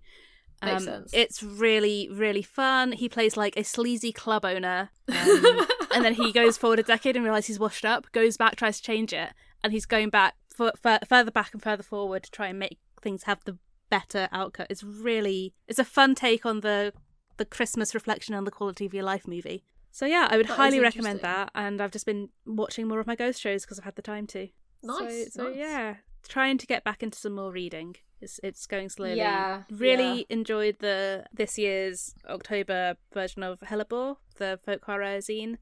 Um, Makes sense. It's really, really fun. He plays like a sleazy club owner, um, and then he goes forward a decade and realizes he's washed up. Goes back, tries to change it, and he's going back further back and further forward to try and make things have the better outcome. It's really, it's a fun take on the the Christmas reflection on the quality of your life movie. So yeah, I would That highly recommend that, and I've just been watching more of my ghost shows because I've had the time to. Nice, So, so nice. yeah, trying to get back into some more reading. It's it's going slowly. Yeah, Really yeah. enjoyed the this year's October version of Hellebore, the folk horror zine.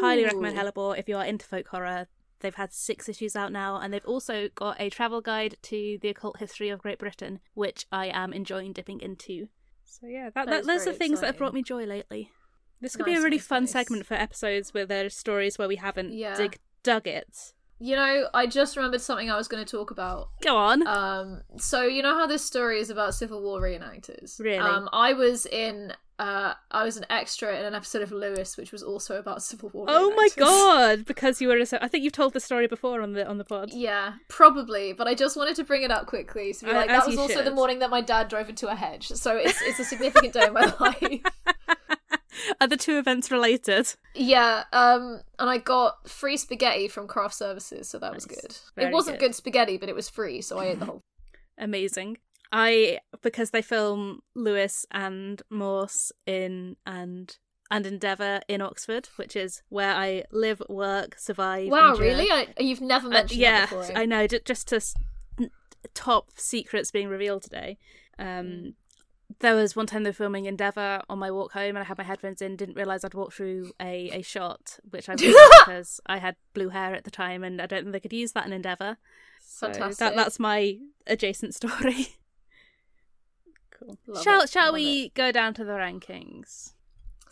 Highly recommend Hellebore if you are into folk horror. They've had six issues out now, and they've also got a travel guide to the occult history of Great Britain, which I am enjoying dipping into. So yeah, that, That that, those are things that have brought me joy lately. This could be a really fun nice. segment for episodes where there are stories where we haven't Yeah. dig dug it. You know, I just remembered something I was going to talk about. Go on. Um, so you know how this story is about Civil War reenactors. Really? Um, I was in. Uh, I was an extra in an episode of Lewis, which was also about Civil War. Oh my god! Because you were, a, I think you've told the story before on the on the pod. Yeah, probably, but I just wanted to bring it up quickly. So be Uh, like, that was also the morning that my dad drove into a hedge. So it's it's a significant day in my life. Are the two events related? Yeah, um, and I got free spaghetti from craft services, so that was good. Very it wasn't good. good. spaghetti, but it was free, so I ate the whole. Amazing. I because they film Lewis and Morse in and and Endeavour in Oxford, which is where I live, work, survive. Wow, really? I, you've never Uh, mentioned yeah, that before. eh? I know. ju- Just to top secrets being revealed today. Um, Mm. There was one time they were filming Endeavour on my walk home, and I had my headphones in. Didn't realize I'd walked through a a shot, which I was because I had blue hair at the time, and I don't think they could use that in Endeavour. So Fantastic. that that's my adjacent story. cool. Love shall it, shall we go down to the rankings?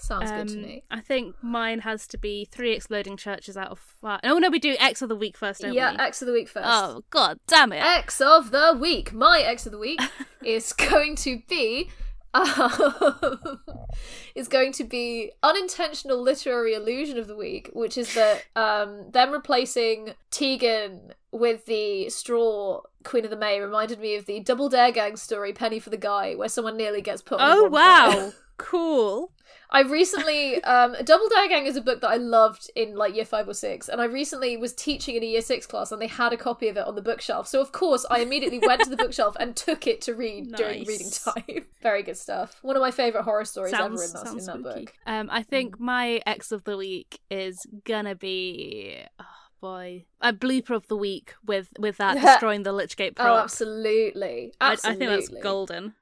Sounds good to Um, me. I think mine has to be three exploding churches out of five. Oh no, we do X of the week first, don't Yeah, we? X of the week first. Oh god, damn it! X of the week. My X of the week is going to be um, is going to be unintentional literary illusion of the week, which is that um, them replacing Tegan with the straw Queen of the May reminded me of the Double Dare Gang story Penny for the Guy, where someone nearly gets put. on Oh wow, cool. I recently um Double Dare Gang is a book that I loved in like year five or six, and I recently was teaching in a year six class and they had a copy of it on the bookshelf. So of course I immediately went to the bookshelf and took it to read during reading time. Very good stuff. One of my favourite horror stories Sounds, ever in that, in that book. Um, I think my X of the week is gonna be. Oh boy, a blooper of the week with with that destroying the Lichgate prop. Oh, absolutely. I, I think that's golden.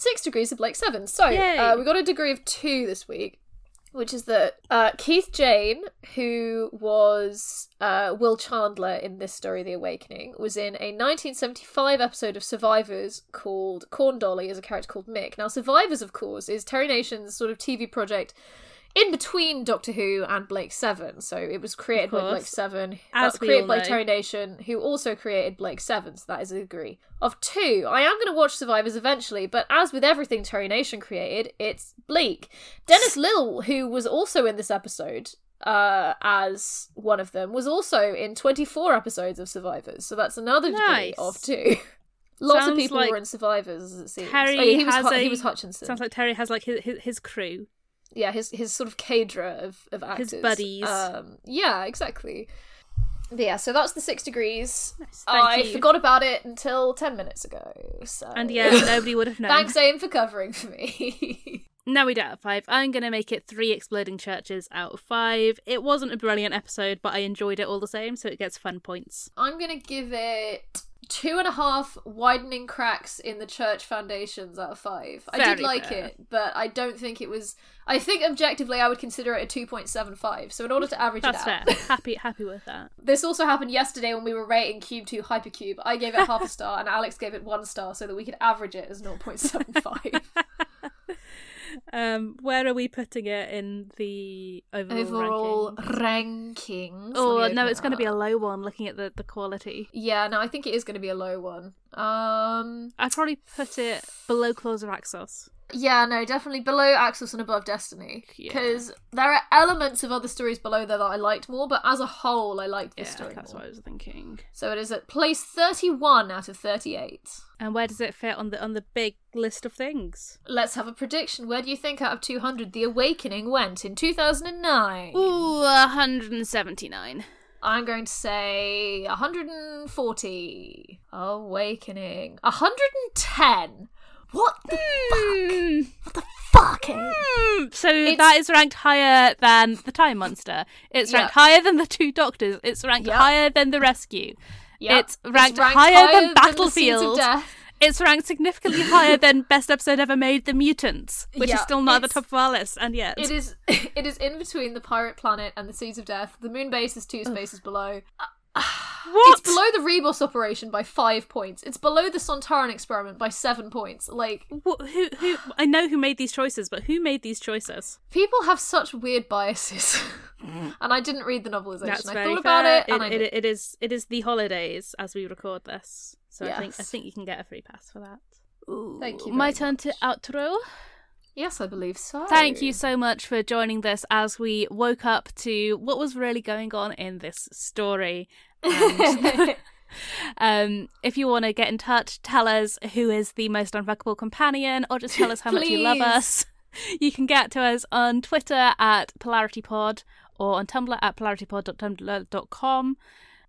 Six degrees of Blake Seven. So uh, we got a degree of two this week, which is that uh, Keith Jayne, who was uh, Will Chandler in this story, The Awakening, was in a 1975 episode of Survivors called Corn Dolly as a character called Mick. Now, Survivors, of course, is Terry Nation's sort of TV project in between Doctor Who and Blake Seven. So it was created by. Blake Seven, As we created by. Terry Nation, who also created Blake Seven. So that is a degree of two. I am going to watch Survivors eventually, but as with everything Terry Nation created, it's bleak. Denis Lill, who was also in this episode uh as one of them was also in 24 episodes of survivors so that's another degree of two lots of people like were in survivors as it seems Terry oh, yeah, he was has Hu- a, he was hutchinson Sounds like Terry has like his his, his crew. Yeah, his his sort of cadre of of actors, his buddies. Um, yeah, exactly. But yeah, so that's the six degrees. Thank I you. forgot about it until ten minutes ago. So And yeah, nobody would have known. Thanks, Aim, for covering for me. No, we don't have five. I'm going to make it three exploding churches out of five. It wasn't a brilliant episode, but I enjoyed it all the same, so it gets fun points. I'm gonna give it two and a half widening cracks in the church foundations out of five. I did like fair. it, but I don't think it was. I think objectively, I would consider it a two point seven five. So in order to average That's it out, fair. happy, happy with that. This also happened yesterday when we were rating Cube 2 Hypercube. I gave it half a star and Alex gave it one star so that we could average it as 0.75. Um, where are we putting it in the overall, Overall ranking? rankings. Oh no, it's going to be a low one. Looking at the the quality, Yeah, no, I think it is going to be a low one. Um, I'd probably put it below Claws of Axos. Yeah, no, definitely below Axos and above Destiny. Yeah. Because there are elements of other stories below there that I liked more, but as a whole, I liked this Yeah, story that's more. what I was thinking. So it is at place 31 out of 38. And where does it fit on the on the big list of things? Let's have a prediction. Where do you think out of 200 The Awakening went in 2009? Ooh, 179. I'm going to say 140. Awakening. 110. What the fuck? What the fuck? Hmm, so It's- that is ranked higher than the Time Monster. It's ranked Yeah. higher than the Two Doctors. It's ranked Yep. higher than the Rescue. Yep. It's ranked, ranked higher, higher than than the Seeds of Battlefield. Death. it's ranked significantly higher than Best Episode Ever Made, The Mutants, which is still not at the top of our list. And yet, It is it is in between the pirate planet and the Seeds of Death. The moon base is two spaces below. What? It's below the Rebus operation by five points. It's below the Sontaran experiment by seven points. Like Wh- who? Who? I know who made these choices, but who made these choices? people have such weird biases, and I didn't read the novelization. That's I very thought about fair. it, and it, did. it, it is. It is the holidays as we record this, so I think I think you can get a free pass for that. Ooh. Thank you My very turn to outro. Yes, I believe so. Thank you so much for joining this as we woke up to what was really going on in this story. And, um, if you want to get in touch, tell us who is the most unfuckable companion, or just tell us how much you love us. You can get to us on Twitter at PolarityPod or on Tumblr at polaritypod.tumblr.com.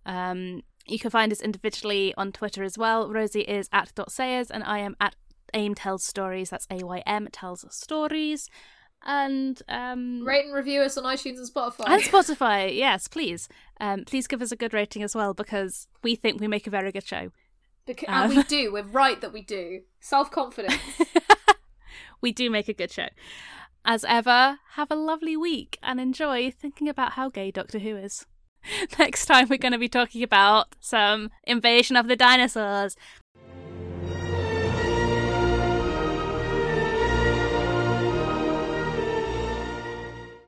Um, you can find us individually on Twitter as well. Rosie is at dot sayers and I am at aim tells stories. That's A Y M tells stories. And um Rate and review us on iTunes and Spotify. and Spotify, yes, please. Um, please give us a good rating as well because we think we make a very good show. Beca- Um. and we do. We're right that we do. Self confidence. We do make a good show. As ever, have a lovely week and enjoy thinking about how gay Doctor Who is. Next time, we're going to be talking about some invasion of the dinosaurs.